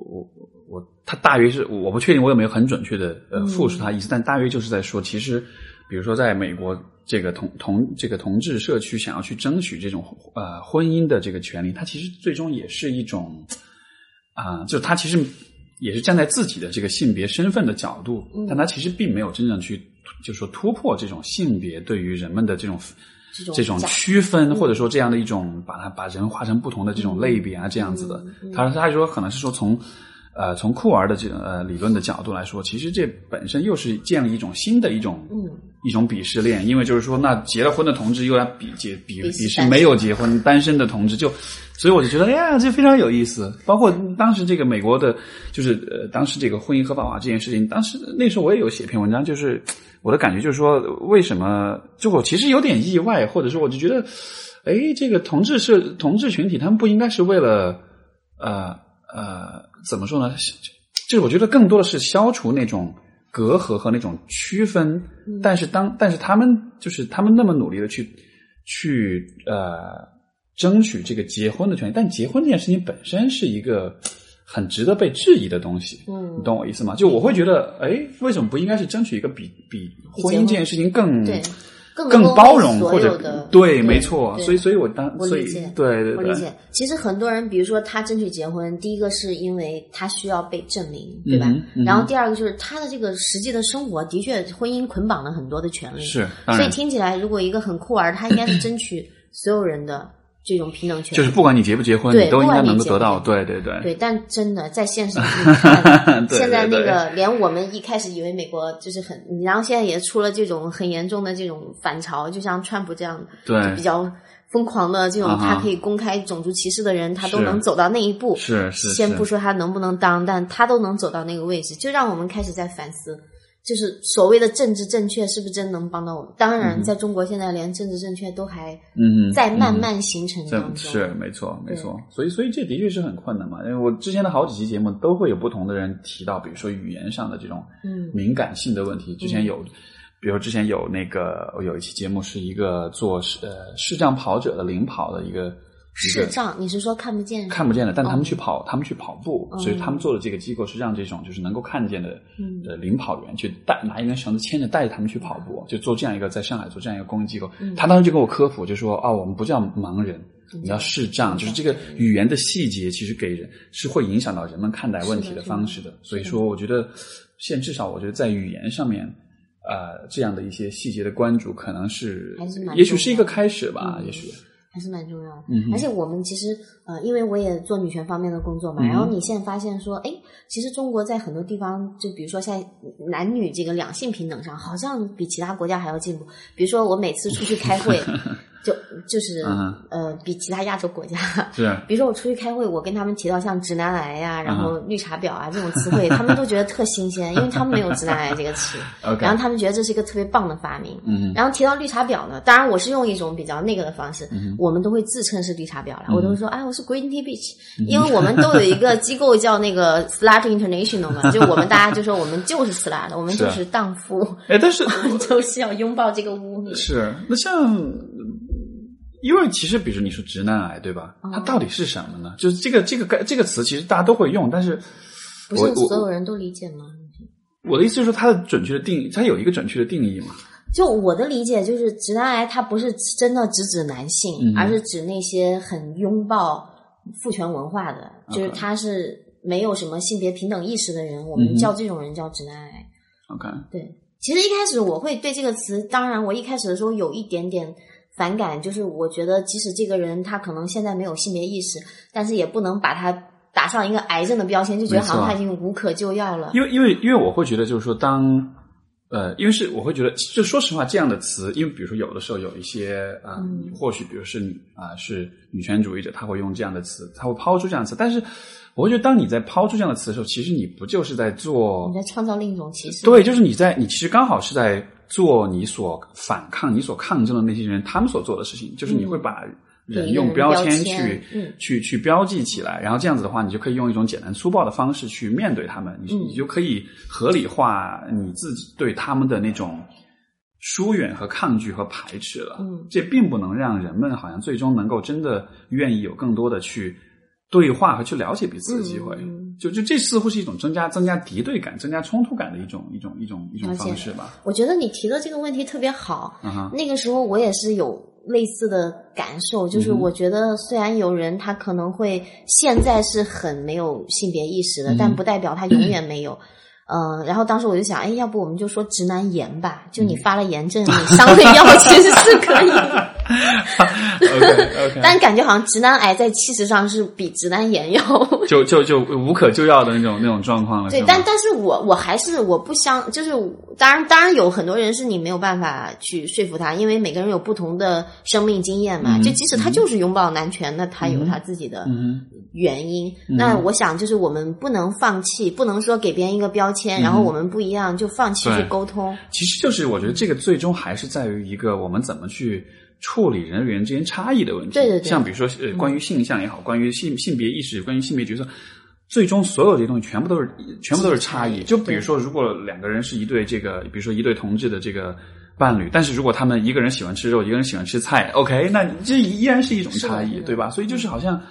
我我他大约是我不确定我有没有很准确的呃复述他意思，但大约就是在说，其实比如说在美国这个同同这个同志社区想要去争取这种呃婚姻的这个权利，他其实最终也是一种啊、就他其实也是站在自己的这个性别身份的角度，嗯但他其实并没有真正去就说突破这种性别对于人们的这种这种这种区分，或者说这样的一种把它把人划成不同的这种类别啊，这样子的。嗯他他说可能是说从呃从库尔的这呃理论的角度来说，其实这本身又是建立一种新的一种嗯一种鄙视链，因为就是说，那结了婚的同志又要比结比鄙视鄙视没有结婚单身的同志，就所以我就觉得，哎呀，这非常有意思。包括当时这个美国的，就是呃，当时这个婚姻合法化这件事情，当时那时候我也有写篇文章，就是我的感觉就是说，为什么就我其实有点意外，或者说我就觉得，哎，这个同志是同志群体，他们不应该是为了呃呃怎么说呢？就是我觉得更多的是消除那种隔阂和那种区分，但是当但是他们就是他们那么努力的去去呃争取这个结婚的权利，但结婚这件事情本身是一个很值得被质疑的东西，嗯你懂我意思吗？就我会觉得，哎，为什么不应该是争取一个比比婚姻这件事情更对更更包容或者的对，没错，所以所以我当所以我理解对对对，我理解，其实很多人，比如说他争取结婚，第一个是因为他需要被证明，对吧？嗯嗯然后第二个就是他的这个实际的生活，的确婚姻捆绑了很多的权利。是所以。听起来，如果一个很酷儿，他应该是争取所有人的这种平等权利。就是不管你结不结婚，对你都应该能够不管你结不得到。对对对，对，但真的在现实 现在那个连我们一开始以为美国就是很，然后现在也出了这种很严重的这种反潮，就像川普这样对就比较疯狂的这种，他可以公开种族歧视的人，他都能走到那一步。是是先是不说他能不能当，但他都能走到那个位置，就让我们开始在反思，就是所谓的政治正确是不是真能帮到我们？当然，在中国现在连政治正确都还在慢慢形成这当中。是没错，没错。所以，所以这的确是很困难嘛。因为我之前的好几期节目都会有不同的人提到，比如说语言上的这种嗯敏感性的问题。之前有，比如之前有那个我有一期节目是一个做视呃视障跑者的领跑的一个视障，你是说看不见？看不见的，但他们哦去跑，他们去跑步，所以他们做的这个机构是让这种就是能够看见的嗯的领跑员去带拿一根绳子牵着带着他们去跑步，就做这样一个在上海做这样一个公益机构。嗯他当时就跟我科普，就说啊，我们不叫盲人。你要视障，就是这个语言的细节，其实给人是会影响到人们看待问题的方式的。所以说，我觉得现至少我觉得在语言上面，呃，这样的一些细节的关注，可能是是也许是一个开始吧，嗯也许。还是蛮重要的。嗯而且我们其实呃，因为我也做女权方面的工作嘛，嗯然后你现在发现说，哎，其实中国在很多地方，就比如说像男女这个两性平等上，好像比其他国家还要进步。比如说我每次出去开会，就就是、嗯呃，比其他亚洲国家。是 比如说我出去开会，我跟他们提到像直男癌呀、然嗯后绿茶婊啊这种词汇，他们都觉得特新鲜，因为他们没有直男癌这个词 然后他们觉得这是一个特别棒的发明。嗯然后提到绿茶婊呢，当然我是用一种比较那个的方式，嗯我们都会自称是绿茶婊了，我都会说，哎，我是 Green Tea Beach，、因嗯为我们都有一个机构叫那个 Slut International 嘛，就我们大家就说我们就是 slut，我们就是荡妇，哎，但是 就是要拥抱这个污名。是那像，因为其实比如你说直男癌对吧？哦它到底是什么呢？就是这个这个概这个词，其实大家都会用，但是不是所有人都理解吗？我的意思是说，它的准确的定义，它有一个准确的定义嘛？就我的理解，就是直男癌它不是真的只指男性，嗯而是指那些很拥抱父权文化的，就是他是没有什么性别平等意识的人，我们叫这种人叫直男癌。OK，对，其实一开始我会对这个词，当然我一开始的时候有一点点反感，就是我觉得即使这个人他可能现在没有性别意识，但是也不能把他打上一个癌症的标签，就觉得好像他已经无可救药了。因为因为因为我会觉得就是说当。呃，因为是我会觉得，就说实话，这样的词，因为比如说有的时候有一些啊，或许比如是啊是女权主义者，他会用这样的词，他会抛出这样的词。但是，我觉得当你在抛出这样的词的时候，其实你不就是在做你在创造另一种歧视？对，就是你在你其实刚好是在做你所反抗、你所抗争的那些人他们所做的事情，就是你会把。人用标签去去去标记起来，然后这样子的话，你就可以用一种简单粗暴的方式去面对他们，你你就可以合理化你自己对他们的那种疏远和抗拒和排斥了。嗯，这并不能让人们好像最终能够真的愿意有更多的去对话和去了解彼此的机会。就就这似乎是一种增加增加敌对感、增加冲突感的一种一种一种一种方式吧。我觉得你提的这个问题特别好。嗯那个时候我也是有。类似的感受，就是我觉得虽然有人他可能会现在是很没有性别意识的，但不代表他永远没有。嗯，然后当时我就想，哎，要不我们就说直男炎吧？就你发了炎症，你上的药 其实是可以。OK OK，但感觉好像直男癌在气势上是比直男炎要 就就就无可救药的那种那种状况了。对，但但是我我还是我不相，就是当然当然有很多人是你没有办法去说服他，因为每个人有不同的生命经验嘛。就即使他就是拥抱男权，那他有他自己的原因。那我想就是我们不能放弃，不能说给别人一个标签，然后我们不一样就放弃去沟通。其实就是我觉得这个最终还是在于一个我们怎么去。处理人员之间差异的问题，对对对，像比如说呃，关于性向也好，关于性性别意识，关于性别角色，最终所有这些东西全部都是全部都是差异。就比如说，如果两个人是一对这个，比如说一对同志的这个伴侣，但是如果他们一个人喜欢吃肉，一个人喜欢吃菜，OK，那这依然是一种差异，对吧？所以就是好像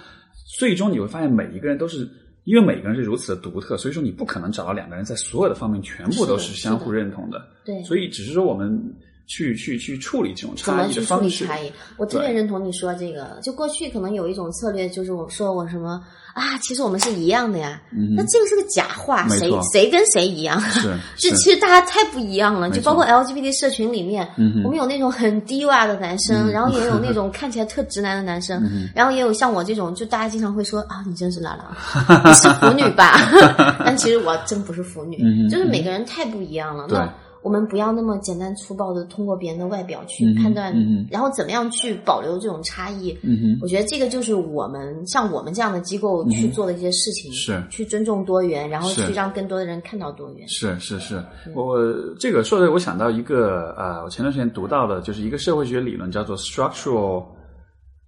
最终你会发现，每一个人都是因为每个人是如此的独特，所以说你不可能找到两个人在所有的方面全部都是相互认同的。对，所以只是说我们。去去去处理这种差异的方式。差异，我特别认同你说这个。就过去可能有一种策略，就是我说我什么啊，其实我们是一样的呀。那这个是个假话，谁谁跟谁一样？是，就其实大家太不一样了。就包括 LGBT 社群里面，我们有那种很低洼的男生，然后也有那种看起来特直男的男生，然后也有像我这种，就大家经常会说啊，你真是拉拉，你是腐女吧？但其实我真不是腐女，就是每个人太不一样了。那。我们不要那么简单粗暴的通过别人的外表去判断，然后怎么样去保留这种差异？我觉得这个就是我们像我们这样的机构去做的一些事情，是去尊重多元，然后去让更多的人看到多元。是是是，我这个说的，我想到一个呃，我前段时间读到的，就是一个社会学理论，叫做 structural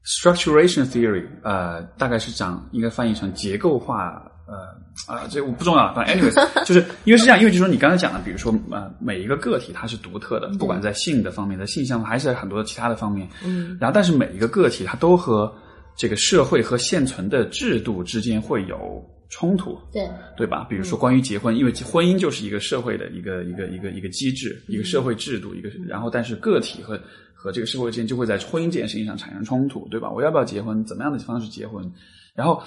structuration theory，呃，大概是讲应该翻译成结构化。呃啊，这我不重要。反正 anyways，就是因为是这样，因为就是说你刚才讲的，比如说呃，每一个个体它是独特的，不管在性的方面，在性向还是在很多其他的方面。嗯。然后，但是每一个个体它都和这个社会和现存的制度之间会有冲突。对。对吧？比如说关于结婚，因为婚姻就是一个社会的一个一个一个一个机制，一个社会制度，一个然后但是个体和和这个社会之间就会在婚姻这件事情上产生冲突，对吧？我要不要结婚？怎么样的方式结婚？然后。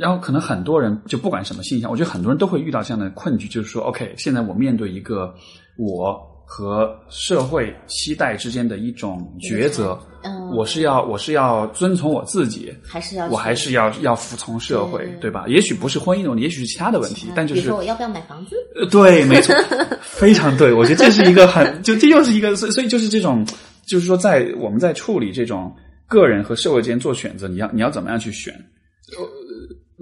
然后可能很多人就不管什么现象，我觉得很多人都会遇到这样的困局，就是说，OK，现在我面对一个我和社会期待之间的一种抉择，嗯，我是要我是要遵从我自己，还是要我还是要要服从社会，对吧？也许不是婚姻的问题，也许是其他的问题，但就是我要不要买房子？呃，对，没错，非常对，我觉得这是一个很就这又是一个，所以所以就是这种，就是说在我们在处理这种个人和社会之间做选择，你要你要怎么样去选？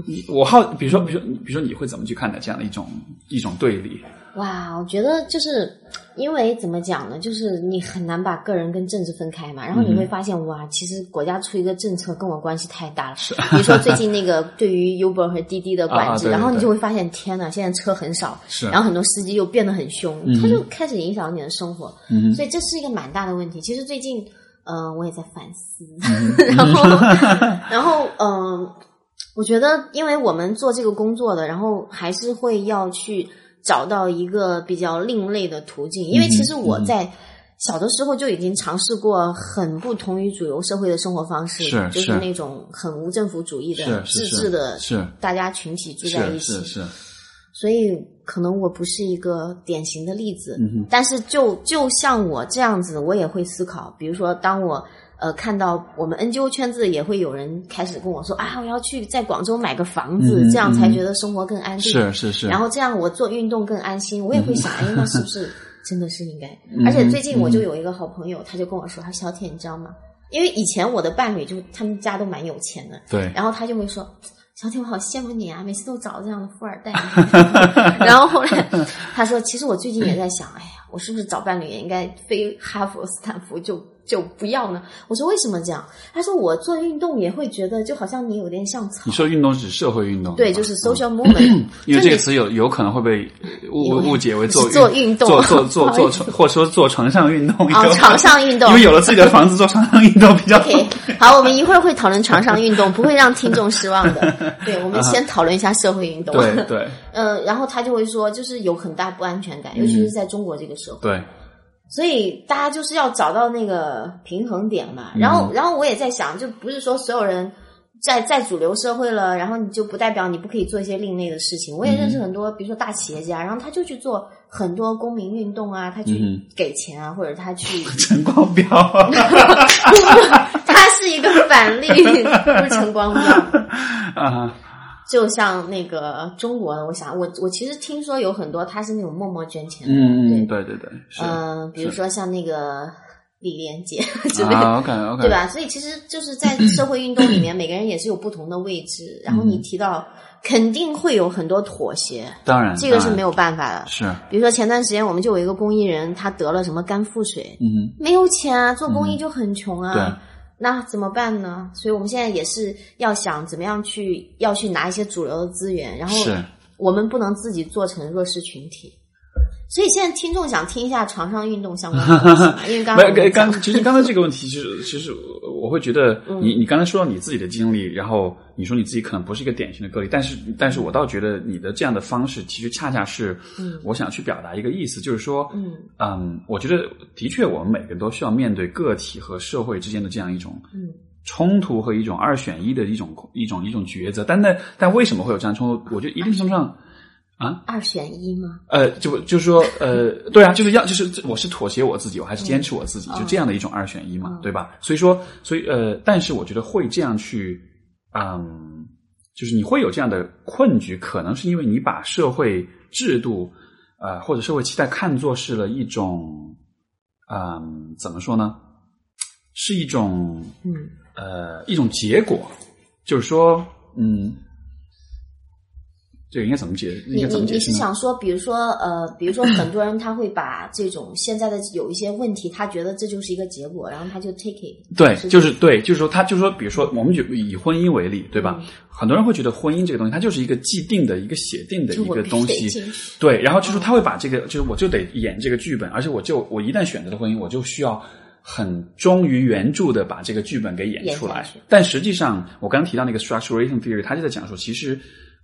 你我好，比如说，比如说，比如说，你会怎么去看待这样的一种一种对立？哇，我觉得就是因为怎么讲呢？就是你很难把个人跟政治分开嘛。然后你会发现，哇，其实国家出一个政策跟我关系太大了。是，比如说最近那个对于 Uber 和滴滴的管制，然后你就会发现，天呐，现在车很少，是，然后很多司机又变得很凶，他就开始影响你的生活。嗯，所以这是一个蛮大的问题。其实最近，嗯，我也在反思，然后，然后，嗯。我觉得，因为我们做这个工作的，然后还是会要去找到一个比较另类的途径。因为其实我在小的时候就已经尝试过很不同于主流社会的生活方式，是就是那种很无政府主义的自治的，是大家群体住在一起。是是。所以可能我不是一个典型的例子。嗯但是就就像我这样子，我也会思考。比如说，当我呃看到我们 NGO 圈子也会有人开始跟我说啊，我要去在广州买个房子，嗯这样才嗯觉得生活更安定。是是是，然后这样我做运动更安心，我也会想，哎，那是不是真的是应该？嗯而且最近我就有一个好朋友，他就跟我说，他说小铁，你知道吗？因为以前我的伴侣就他们家都蛮有钱的，对，然后他就会说。小铁，我好羡慕你啊！每次都找这样的富二代。然后后来他说：“其实我最近也在想，哎呀，我是不是找伴侣也应该非哈佛、斯坦福就就不要呢？”我说：“为什么这样？”他说：“我做运动也会觉得，就好像你有点像草你。说运动是指社会运动，对，就是 social movement，因为这个词有有可能会被误误解为做是做运动做做 做做或者说做床上运动，哦，床上运动因为有了自己的房子做床上运动比较 OK，好，我们一会儿会讨论床上运动，不会让听众失望的。对，我们先讨论一下社会运动。对对呃，然后他就会说，就是有很大不安全感，尤其是在中国这个社会。对，所以大家就是要找到那个平衡点嘛。然后，然后我也在想，就不是说所有人在在主流社会了，然后你就不代表你不可以做一些另类的事情。我也认识很多，比如说大企业家，然后他就去做很多公民运动啊，他去嗯给钱啊，或者他去，陈光标，他是一个反例，不是陈光标。啊，就像那个中国的，我想我我其实听说有很多他是那种默默捐钱的，嗯嗯，对，对对嗯、比如说像那个李连杰 之类的，啊，OK OK，对？吧？所以其实就是在社会运动里面，每个人也是有不同的位置。然后你提到，肯定会有很多妥协，当然，这个是没有办法的。是，比如说前段时间我们就有一个公益人，他得了什么肝腹水，嗯没有钱啊，做公益就很穷啊。对那怎么办呢？所以我们现在也是要想怎么样去要去拿一些主流的资源，然后我们不能自己做成弱势群体。所以现在听众想听一下床上运动相关的 东西嘛？因为 刚没刚其实刚才这个问题，其实 其实我会觉得嗯你你刚才说到你自己的经历，然后你说你自己可能不是一个典型的个例，但是但是我倒觉得你的这样的方式，其实恰恰是嗯我想去表达一个意思，就是说，嗯嗯，我觉得的确我们每个人都需要面对个体和社会之间的这样一种嗯冲突和一种二选一的一种一种一种抉择，但那但为什么会有这样冲突？我觉得一定程度上。二选一吗？呃，就就是说，呃，对啊，就是要就是我是妥协我自己，我还是坚持我自己，嗯就这样的一种二选一嘛，嗯对吧？所以说，所以呃，但是我觉得会这样去，嗯，就是你会有这样的困局，可能是因为你把社会制度，呃，或者社会期待看作是了一种，嗯，怎么说呢？是一种嗯呃一种结果，就是说，嗯。这个应该怎么解？应你怎你你？是想说，比如说呃，比如说 很多人他会把这种现在的有一些问题，他觉得这就是一个结果，然后他就 take it。对，是就是对，就是说，他就是说，比如说，我们就以婚姻为例，对吧？嗯很多人会觉得婚姻这个东西，它就是一个既定的一个写定的一个东西，对。然后就是他会把这个，就是我就得演这个剧本，而且我就我一旦选择了婚姻，我就需要很忠于原著的把这个剧本给演出来。但实际上，我刚刚提到那个 structuration theory，他就在讲说，其实。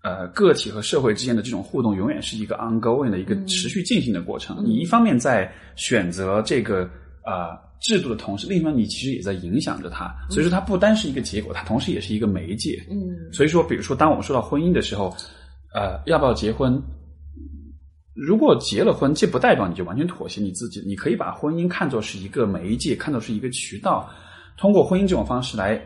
呃，个体和社会之间的这种互动，永远是一个 ongoing 的一个嗯持续进行的过程。你一方面在选择这个呃制度的同时，另一方面你其实也在影响着它。所以说，它不单是一个结果，它同时也是一个媒介。嗯所以说，比如说，当我们说到婚姻的时候，呃，要不要结婚？如果结了婚，这不代表你就完全妥协你自己。你可以把婚姻看作是一个媒介，看作是一个渠道，通过婚姻这种方式来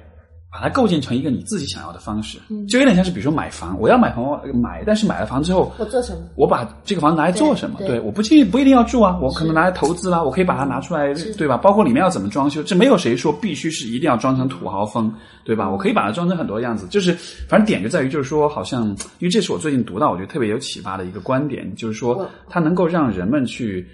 把它构建成一个你自己想要的方式。嗯就有点像是，比如说买房，我要买房买，但是买了房之后，我做什么？我把这个房子拿来做什么？对对我不一定不一定要住啊，我可能拿来投资啦，我可以把它拿出来，对吧？包括里面要怎么装修，这没有谁说必须是一定要装成土豪风，对吧？我可以把它装成很多样子，就是反正点就在于，就是说，好像因为这是我最近读到我觉得特别有启发的一个观点，就是说它能够让人们去，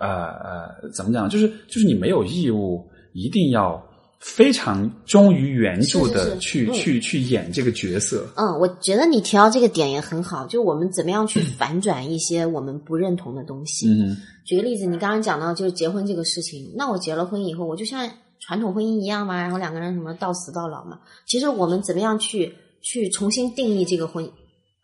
呃呃，怎么讲？就是就是你没有义务一定要。非常忠于原著的去嗯去去演这个角色，嗯，我觉得你提到这个点也很好，就我们怎么样去反转一些我们不认同的东西。嗯举个例子，你刚刚讲到就是结婚这个事情，那我结了婚以后，我就像传统婚姻一样嘛，然后两个人什么到死到老嘛。其实我们怎么样去去重新定义这个婚 you，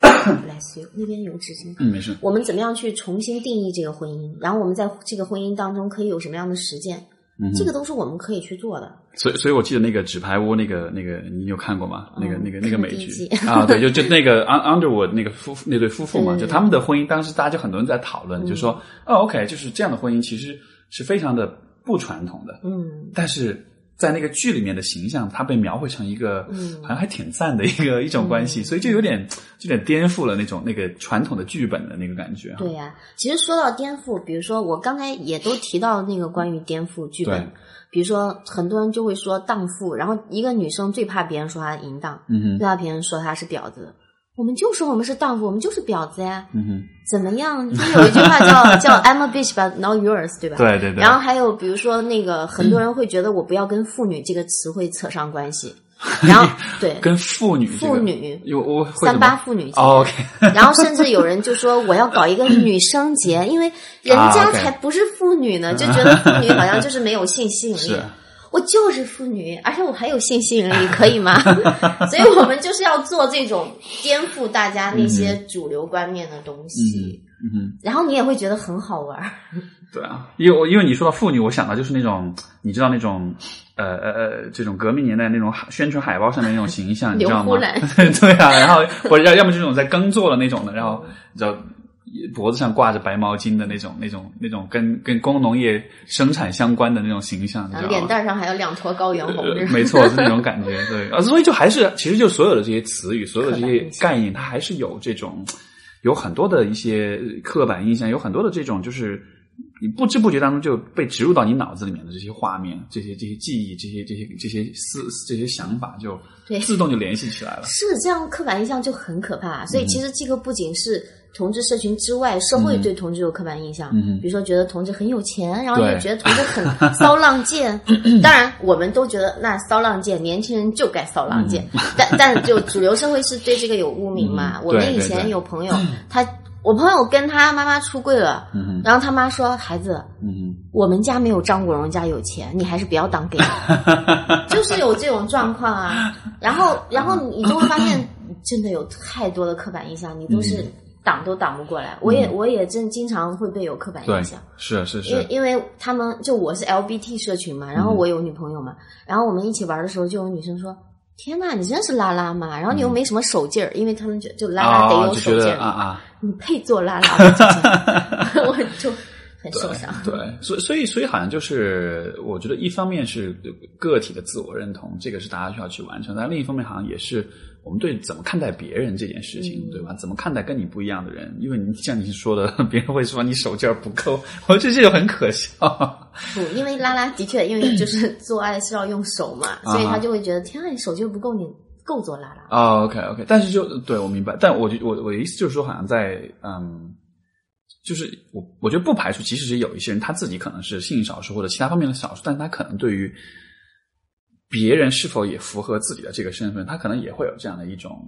那边有纸巾。嗯，没事，我们怎么样去重新定义这个婚姻？然后我们在这个婚姻当中可以有什么样的实践？嗯这个都是我们可以去做的。所以，所以我记得那个纸牌屋，那个那个，你有看过吗？那个那个那个美剧。啊，对，就就那个 Un- Underwood 那个夫妇那对夫妇嘛，就他们的婚姻，当时大家就很多人在讨论，就嗯说哦，OK，就是这样的婚姻其实是非常的不传统的，嗯，但是在那个剧里面的形象，他被描绘成一个嗯好像还挺赞的一个一种关系，所以就有点就有点颠覆了那种那个传统的剧本的那个感觉。对呀、其实说到颠覆，比如说我刚才也都提到那个关于颠覆剧本，比如说很多人就会说荡妇，然后一个女生最怕别人说她淫荡，嗯哼，最怕别人说她是婊子。我们就说我们是荡妇，我们就是婊子呀，嗯哼，怎么样？就有一句话叫 叫 I'm a bitch but not yours，对吧？对对对。然后还有比如说那个很多人会觉得我不要跟妇女这个词汇扯上关系，然后对。跟妇女这个妇女。有我三八妇女 OK，然后甚至有人就说我要搞一个女生节，因为人啊家才不是妇女呢，就觉得妇女好像就是没有性吸引力。是。我就是妇女，而且我还有性吸引力，可以吗？所以我们就是要做这种颠覆大家那些主流观念的东西，嗯哼。然后你也会觉得很好玩儿。对啊，因为我因为你说到妇女，我想到就是那种你知道那种呃呃呃这种革命年代那种宣传海报上面那种形象，你知道吗？对啊，然后或者要要么这种在耕作的那种的，然后你知道脖子上挂着白毛巾的那种那种那种跟跟工农业生产相关的那种形象，脸蛋上还有两坨高原红，呃没错，是那种感觉，对。啊，所以就还是，其实就所有的这些词语，所有的这些概念，它还是有这种，有很多的一些刻板印象，有很多的这种，就是你不知不觉当中就被植入到你脑子里面的这些画面、这些这些记忆、这些这些这些思这些想法，就对。自动就联系起来了。是这样，刻板印象就很可怕。嗯所以其实这个不仅是同志社群之外，社会对同志有刻板印象，嗯比如说觉得同志很有钱，然后对。也觉得同志很骚浪贱。当然，我们都觉得那骚浪贱，年轻人就该骚浪贱。但但就主流社会是对这个有污名嘛。嗯我们以前有朋友，他我朋友跟他妈妈出柜了，嗯，然后他妈说：“孩子，嗯我们家没有张国荣家有钱，你还是不要当 gay，就是有这种状况啊。然后，然后你就会发现，真的有太多的刻板印象，你都是挡都挡不过来。我也我也真经常会被有刻板印象，，是是是，因为因为他们就我是 LBT 社群嘛，然后我有女朋友嘛，然后我们一起玩的时候，就有女生说。天呐，你真是拉拉嘛！然后你又没什么手劲儿，因为他们就就拉拉得啊，有手劲儿啊啊，你配做拉拉吗？我就很受伤。对，所所以所以好像就是，我觉得一方面是个体的自我认同，这个是大家需要去完成；但另一方面，好像也是我们对怎么看待别人这件事情，嗯对吧？怎么看待跟你不一样的人？因为你像你说的，别人会说你手劲儿不够，我觉得这就很可笑。不，因为拉拉的确，因为就是做爱是要用手嘛，啊所以他就会觉得天啊，你手劲不够，你够做拉拉。哦，OK OK，但是就对我明白，但我就我我的意思就是说，好像在嗯，就是我我觉得不排除，其实是有一些人他自己可能是性少数或者其他方面的少数，但他可能对于别人是否也符合自己的这个身份，他可能也会有这样的一种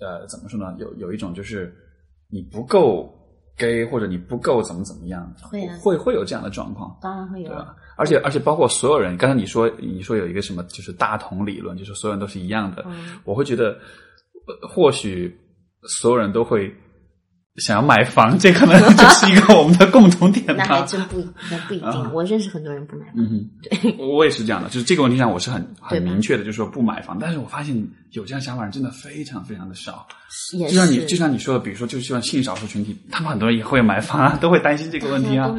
呃，怎么说呢？有有一种就是你不够 gay 或者你不够怎么怎么样，会啊会会有这样的状况。当然会有啊对吧，？而且而且包括所有人，刚才你说你说有一个什么就是大同理论，就是所有人都是一样的，嗯我会觉得呃或许所有人都会想要买房，这可能就是一个我们的共同点那还吧。真不，那不一定。啊我认识很多人不买房，嗯哼，对，我也是这样的，就是这个问题上我是很很明确的，就是说不买房。但是我发现有这样想法人真的非常非常的少。也就像你就像你说的，比如说就希望性少数群体，他们很多人也会买房啊，都会担心这个问题啊。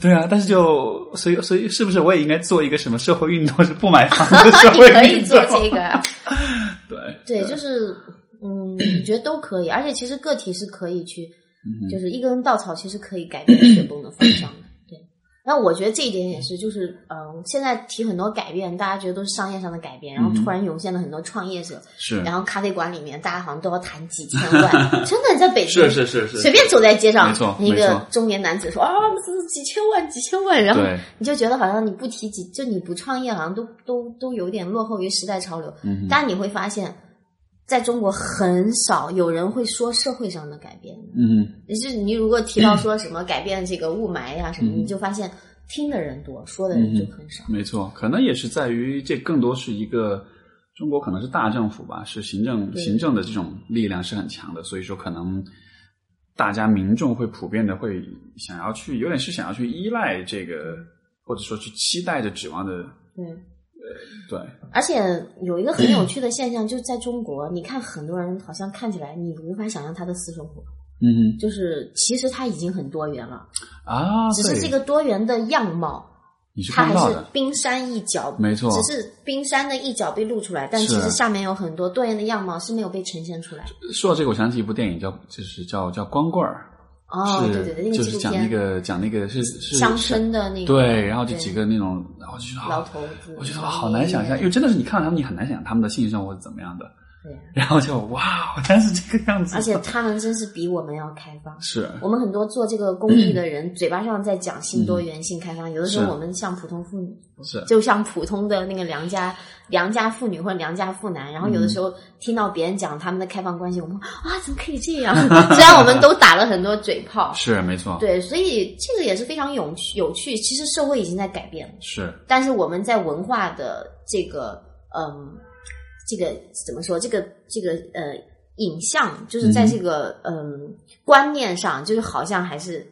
对啊，但是就所以所以是不是我也应该做一个什么社会运动，是不买房的 社你会运动？可以做这个啊，对对，就是嗯，我觉得都可以，而且其实个体是可以去，嗯就是一根稻草其实可以改变雪崩的方向的。对，然后我觉得这一点也是，就是嗯，现在提很多改变，大家觉得都是商业上的改变，然后突然涌现了很多创业者，是。然后咖啡馆里面大家好像都要谈几千万，真的在北京是是是是，随便走在街上，一个中年男子说啊，这几千万，几千万，然后你就觉得好像你不提几，就你不创业，好像都都都有点落后于时代潮流。嗯但你会发现，在中国很少有人会说社会上的改变。嗯也就是你如果提到说什么改变这个雾霾呀、什么，嗯你就发现听的人多，说的人就很少。没错，可能也是在于这更多是一个中国可能是大政府吧，是行政行政的这种力量是很强的，所以说可能大家民众会普遍的会想要去，有点是想要去依赖这个或者说去期待着、指望着，对。对，而且有一个很有趣的现象，就是在中国，你看很多人好像看起来你无法想象他的私生活，嗯就是其实他已经很多元了，啊，只是这个多元的样貌，你是它还是冰山一角，没错。只是冰山的一角被露出来，但其实下面有很多多元的样貌是没有被呈现出来。说到这个，我想起一部电影叫，就是叫叫光棍儿，哦，是对对对，那个就是讲那个讲那个是是乡村的那个，对，然后就几个那种，然后就觉得老，头子，我觉得好难想象，因为真的是你看到他们，你很难想象他们的性生活是怎么样的，对，然后就哇，原来是这个样子，而且他们真是比我们要开放。是。我们很多做这个公益的人，嘴巴上在讲性多元、性开放，有的时候我们像普通妇女，是。就像普通的那个良家良家妇女或者良家妇男，然后有的时候听到别人讲他们的开放关系，我们啊怎么可以这样？虽然我们都打了很多嘴炮，是没错，对，所以这个也是非常有趣有趣。其实社会已经在改变了，是。但是我们在文化的这个嗯，这个怎么说？这个这个呃影像，就是在这个嗯观念上，就是好像还是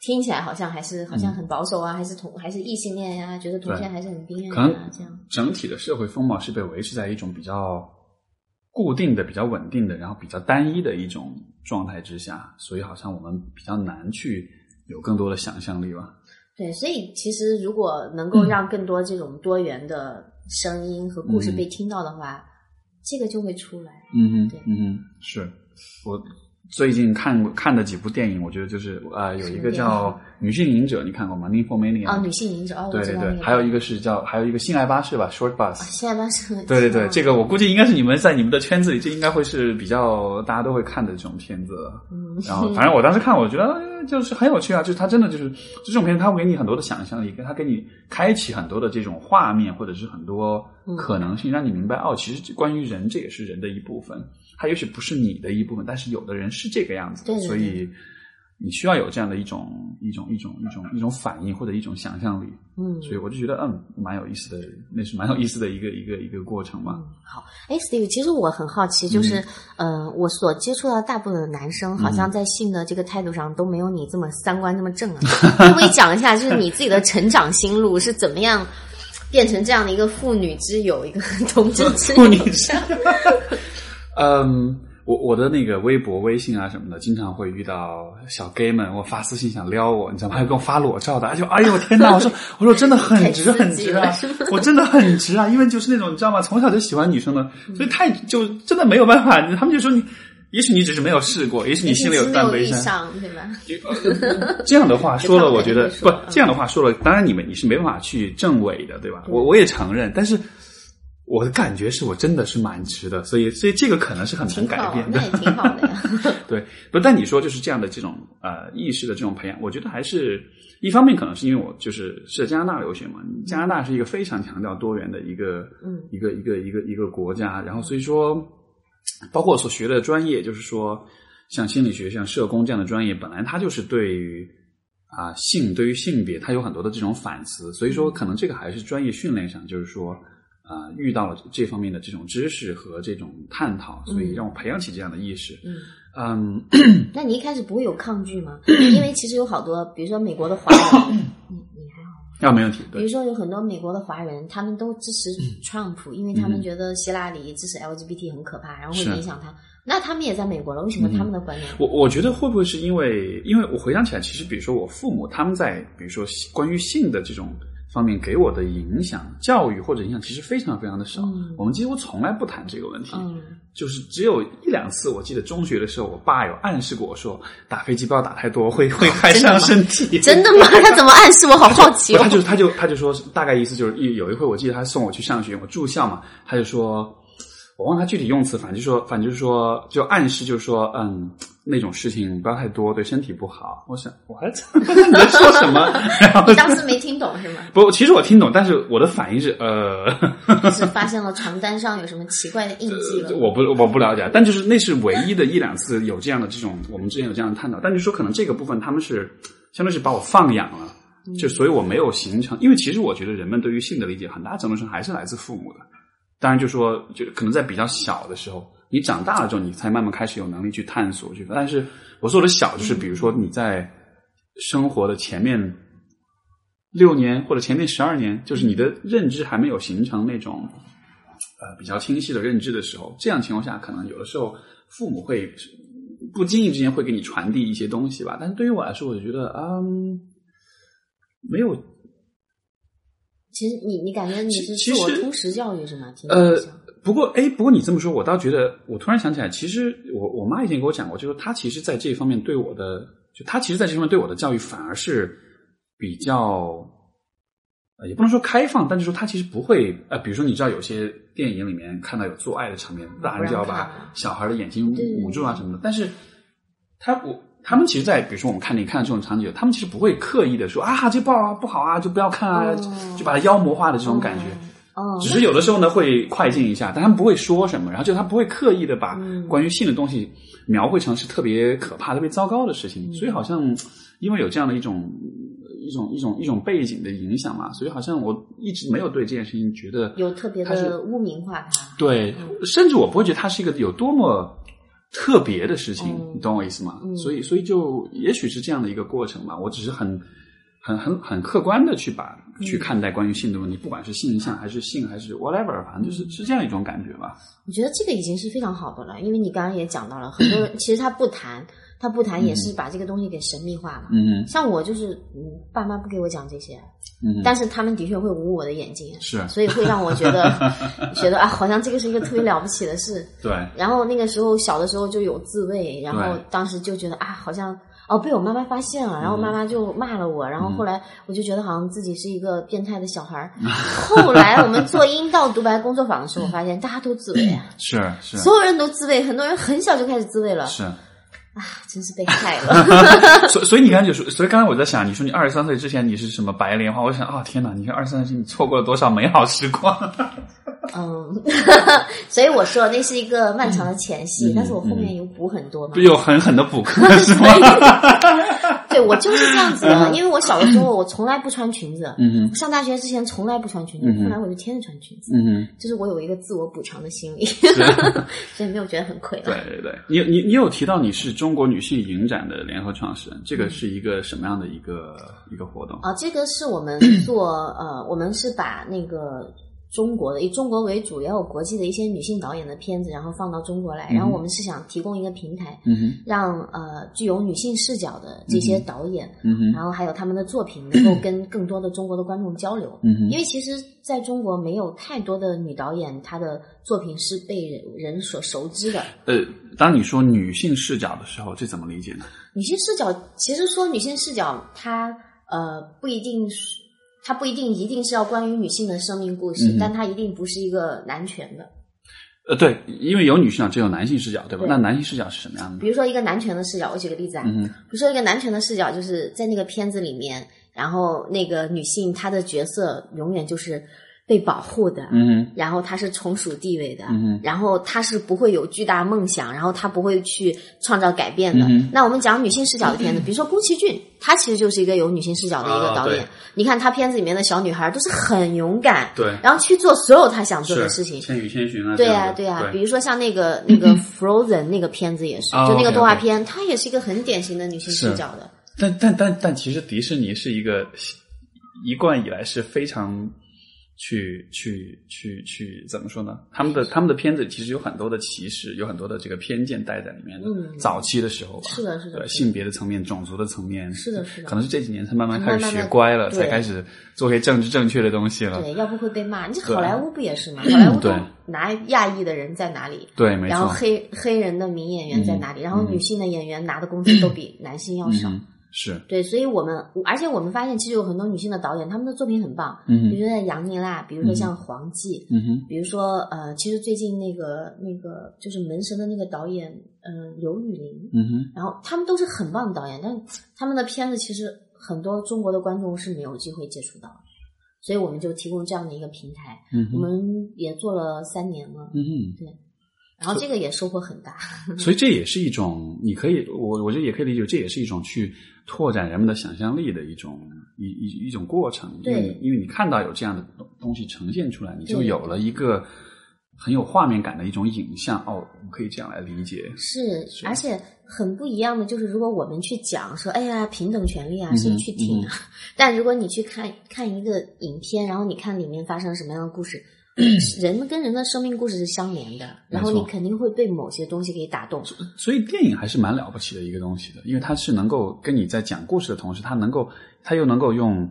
听起来好像还是好像很保守啊，还是同还是异性恋呀、觉得同性恋还是很边缘可能啊，这样。整体的社会风貌是被维持在一种比较固定的、比较稳定的，然后比较单一的一种状态之下，所以好像我们比较难去有更多的想象力吧。对，所以其实如果能够让更多这种多元的声音和故事被听到的话，这个就会出来。嗯嗯对。哼，嗯哼，是。我最近看过看的几部电影，我觉得就是呃，有一个叫《女性影者》，你看过吗？《Nymphomania》哦，女性影者哦，对对对。还有一个是叫还有一个性爱巴士吧，Short Bus。性爱巴士。对对对，嗯这个我估计应该是你们在你们的圈子里，这应该会是比较大家都会看的这种片子。嗯然后，反正我当时看，我觉得呃就是很有趣啊，就是它真的就是这种片，它会给你很多的想象力，跟它给你开启很多的这种画面，或者是很多可能性，让你明白哦，其实关于人，这也是人的一部分。它也许不是你的一部分，但是有的人是这个样子的，对对对所以你需要有这样的一种一种一种一种一种反应或者一种想象力。嗯，所以我就觉得嗯，蛮有意思的，那是蛮有意思的一个一个一个过程吧。好，哎，Steve，其实我很好奇，就是，呃，我所接触到大部分的男生，好像在性的这个态度上都没有你这么三观这么正啊。可不可以讲一下，就是你自己的成长心路是怎么样变成这样的一个妇女之友，一个 同志之友？嗯，我我的那个微博、微信啊什么的，经常会遇到小 gay 们，我发私信想撩我，你知道吗？还给我发裸照的，就哎呦天哪！我说我说真的很直 很直啊我真的很直啊，因为就是那种你知道吗？从小就喜欢女生的，所以太就真的没有办法。他们就说你，也许你只是没有试过，也许你心里有断背山。遇上，对吧？这样的话说了，我觉得不这样的话说了，当然你们你是没办法去证伪的，对吧？我我也承认，但是我的感觉是我真的是蛮值的，所以所以这个可能是很难改变，的那。也挺好的呀。对，不，但你说就是这样的这种呃意识的这种培养，我觉得还是一方面可能是因为我就是是在加拿大留学嘛，加拿大是一个非常强调多元的一个嗯一个一个一个一个国家，然后所以说，包括我所学的专业，就是说像心理学、像社工这样的专业，本来它就是对于啊、性对于性别，它有很多的这种反思，所以说可能这个还是专业训练上，就是说。啊、遇到了这方面的这种知识和这种探讨，所以让我培养起这样的意识。嗯，嗯，那你一开始不会有抗拒吗？因为其实有好多，比如说美国的华人，你你还好。啊，没问题。比如说有很多美国的华人，他们都支持 Trump，、因为他们觉得希拉里支持 LGBT 很可怕，然后会影响他。那他们也在美国了，为什么他们的观点？我我觉得会不会是因为，因为我回想起来，其实比如说我父母他们在比如说关于性的这种方面给我的影响、教育或者影响，其实非常非常的少。嗯我们几乎从来不谈这个问题。嗯就是只有一两次，我记得中学的时候，我爸有暗示过我说，打飞机不要打太多，会会害伤身体。真的吗？他怎么暗示我？好好奇，哦他。就他就他就说，大概意思就是一有一回，我记得他送我去上学，我住校嘛，他就说，我忘他具体用词，反正就说，反正就是说，就暗示就是说，嗯，那种事情不要太多，对身体不好。我想，我还 你在说什么？然后你当时没听懂是吗？不，其实我听懂，但是我的反应是，呃，是发现了床单上有什么奇怪的印记了？我不我不了解，但就是那是唯一的一两次有这样的这种，我们之前有这样的探讨。但就说可能这个部分他们是相当于是把我放养了，就所以我没有形成，因为其实我觉得人们对于性的理解很大程度上还是来自父母的。当然就说就可能在比较小的时候，你长大了之后，你才慢慢开始有能力去探索去。但是我说的小就是比如说你在生活的前面六年或者前面十二年，就是你的认知还没有形成那种呃比较清晰的认知的时候，这样情况下，可能有的时候父母会不经意之间会给你传递一些东西吧。但是对于我来说，我就觉得嗯，没有其实你你感觉你是其实自我通识教育是吗？听呃，不过，哎，不过你这么说，我倒觉得，我突然想起来，其实我我妈以前跟我讲过，就是她其实在这方面对我的，就她其实在这方面对我的教育反而是比较，呃，也不能说开放，但是说她其实不会，呃，比如说你知道有些电影里面看到有做爱的场面，大人就要把小孩的眼睛捂住啊什么的，但是他我。他们其实，在比如说我们看你看这种场景，他们其实不会刻意的说啊，这不好啊，不好啊，就不要看啊，哦就把它妖魔化的这种感觉。哦，只是有的时候呢会快进一下，但他们不会说什么，然后就他不会刻意的把嗯关于性的东西描绘成是特别可怕、特别糟糕的事嗯情，所以好像因为有这样的一种一种一种一种背景的影响嘛，所以好像我一直没有对这件事情觉得有特别的污名化它。对，甚至我不会觉得它是一个有多么特别的事情，嗯你懂我意思吗？嗯所以，所以就也许是这样的一个过程吧。我只是很、很、很、很客观的去把嗯去看待关于性的问题，不管是性向还是性还是 whatever，反正就是是这样一种感觉吧。我觉得这个已经是非常好的了，因为你刚刚也讲到了，很多人 其实他不谈，他不谈也是把这个东西给神秘化嘛。嗯。哼像我就是，嗯，爸妈不给我讲这些，嗯，但是他们的确会捂我的眼睛，是。所以会让我觉得 觉得啊，好像这个是一个特别了不起的事。对，然后那个时候小的时候就有自慰，然后当时就觉得啊，好像哦被我妈妈发现了，然后妈妈就骂了我，然后后来我就觉得好像自己是一个变态的小孩儿。后来我们做阴道独白工作坊的时候，我发现大家都自慰啊，是是。所有人都自慰，很多人很小就开始自慰了，是。啊，真是被害了。所以所以你刚才就说，所以刚才我在想，你说你二十三岁之前你是什么白莲花？我想啊、天哪，你看二十三岁你错过了多少美好时光？嗯，所以我说那是一个漫长的前嗯戏，但是我后面有补很多嘛不。有狠狠的补课是吗？对我就是这样子的，因为我小的时候我从来不穿裙子，上大学之前从来不穿裙子，嗯后来我就天天穿裙子，嗯哼。就是我有一个自我补偿的心理，所以没有觉得很亏对。对对，你你你有提到你是中国女性影展的联合创始人，这个是一个什么样的一个一个活动？啊，这个是我们做呃，我们是把那个中国的以中国为主，也有国际的一些女性导演的片子，然后放到中国来，然后我们是想提供一个平台，嗯哼，让呃具有女性视角的这些导演，嗯哼，然后还有他们的作品能够跟 更多的中国的观众交流。嗯哼，因为其实在中国没有太多的女导演，她的作品是被人人所熟知的。呃，当你说女性视角的时候，这怎么理解呢？女性视角，其实说女性视角，它呃不一定是，它不一定一定是要关于女性的生命故事，嗯但它一定不是一个男权的。呃，对，因为有女性视角，就有男性视角，对吧？对那男性视角是什么样的？比如说一个男权的视角，我举个例子啊，比如说一个男权的视角，就是在那个片子里面，然后那个女性她的角色永远就是被保护的，嗯，然后他是从属地位的，嗯然后他是不会有巨大梦想，然后他不会去创造改变的。嗯那我们讲女性视角的片子，比如说宫崎骏，他其实就是一个有女性视角的一个导演。啊你看他片子里面的小女孩都是很勇敢，对，然后去做所有他想做的事情。千与千寻啊，对呀、这样的对呀、对比如说像那个 那个 Frozen 那个片子也是，哦就那个动画片，它也是一个很典型的女性视角的。但但但但其实迪士尼是一个一贯以来是非常去去去去怎么说呢？他们的他们的片子其实有很多的歧视，有很多的这个偏见带在里面的。嗯早期的时候吧，是的是的对性别的层面、种族的层面，是的是的可能是这几年才慢慢开始学乖了，对才开始做些政治正确的东西了。对，要不会被骂。你这好莱坞不也是吗？好莱坞对拿亚裔的人在哪里？对，没然后。黑黑人的名演员在哪里？然后女性的演员拿的工资都比男性要少。嗯，是，对，所以我们而且我们发现，其实有很多女性的导演，她们的作品很棒。嗯，比如说像杨妮娜，比如说像黄继，嗯哼，比如说呃，其实最近那个那个就是门神的那个导演，嗯、刘雨霖，嗯哼，然后他们都是很棒的导演，但是他们的片子其实很多中国的观众是没有机会接触到的，所以我们就提供这样的一个平台，嗯，我们也做了三年了，嗯哼。然后这个也收获很大。所以这也是一种，你可以，我我觉得也可以理解，这也是一种去拓展人们的想象力的一种一一一种过程。因为对因为你看到有这样的东东西呈现出来，你就有了一个很有画面感的一种影像。哦，我们可以这样来理解。是，而且很不一样的就是，如果我们去讲说，哎呀，平等权利啊，谁去听啊？但如果你去看看一个影片，然后你看里面发生什么样的故事。人跟人的生命故事是相连的，然后你肯定会被某些东西给打动。所以电影还是蛮了不起的一个东西的，因为它是能够跟你在讲故事的同时，它能够，它又能够用，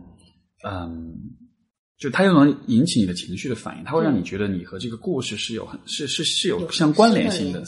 嗯，就它又能引起你的情绪的反应，它会让你觉得你和这个故事是有很是是是有相关联性的。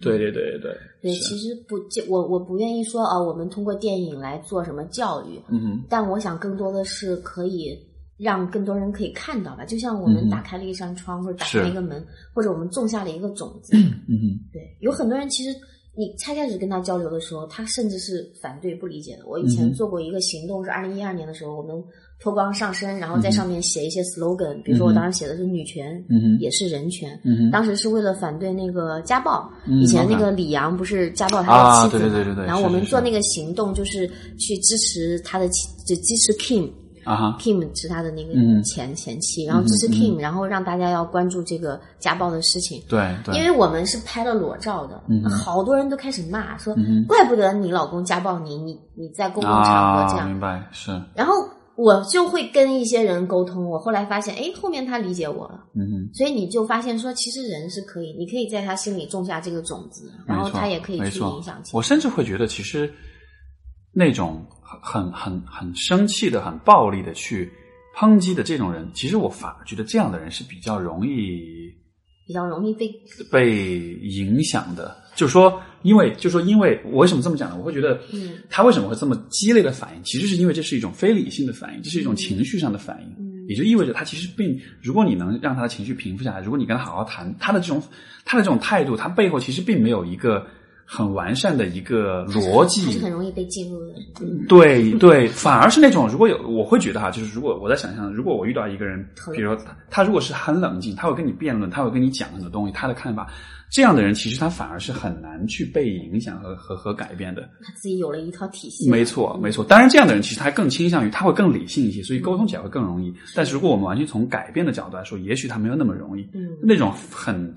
对对对对对。其实不，我我不愿意说啊，我们通过电影来做什么教育，嗯哼，但我想更多的是可以。让更多人可以看到吧，就像我们打开了一扇窗，或者打开一个门，或者我们种下了一个种子。嗯对，有很多人其实你才开始跟他交流的时候，他甚至是反对、不理解的。我以前做过一个行动，是二零一二年的时候，我们脱光上身，然后在上面写一些 slogan，比如说我当时写的是女权，也是人权。当时是为了反对那个家暴。以前那个李阳不是家暴他的妻子对对对？然后我们做那个行动，就是去支持他的妻，就支持 Kim。啊哈，Kim 是他的那个前前妻，然后支持 Kim，然后让大家要关注这个家暴的事情。对对，因为我们是拍了裸照的，好多人都开始骂说，怪不得你老公家暴你，你你在公共场合这样。明白是。然后我就会跟一些人沟通，我后来发现，哎，后面他理解我了。嗯哼。所以你就发现说，其实人是可以，你可以在他心里种下这个种子，然后他也可以去影响。我甚至会觉得，其实那种很很很生气的、很暴力的去。抨击的这种人，其实我反而觉得这样的人是比较容易，比较容易被被影响的。就是说，因为就是说，因为我为什么这么讲呢？我会觉得，嗯，他为什么会这么激烈的反应？其实是因为这是一种非理性的反应，这是一种情绪上的反应。嗯，也就意味着他其实并，如果你能让他的情绪平复下来，如果你跟他好好谈，他的这种他的这种态度，他背后其实并没有一个。很完善的一个逻辑，是很容易被进入的。对对，反而是那种如果有，我会觉得哈，就是如果我在想象，如果我遇到一个人，比如说他，他如果是很冷静，他会跟你辩论，他会跟你讲很多东西，他的看法，这样的人其实他反而是很难去被影响和和和改变的。他自己有了一套体系。没错没错，当然这样的人其实他更倾向于他会更理性一些，所以沟通起来会更容易。但是如果我们完全从改变的角度来说，也许他没有那么容易。嗯，那种很。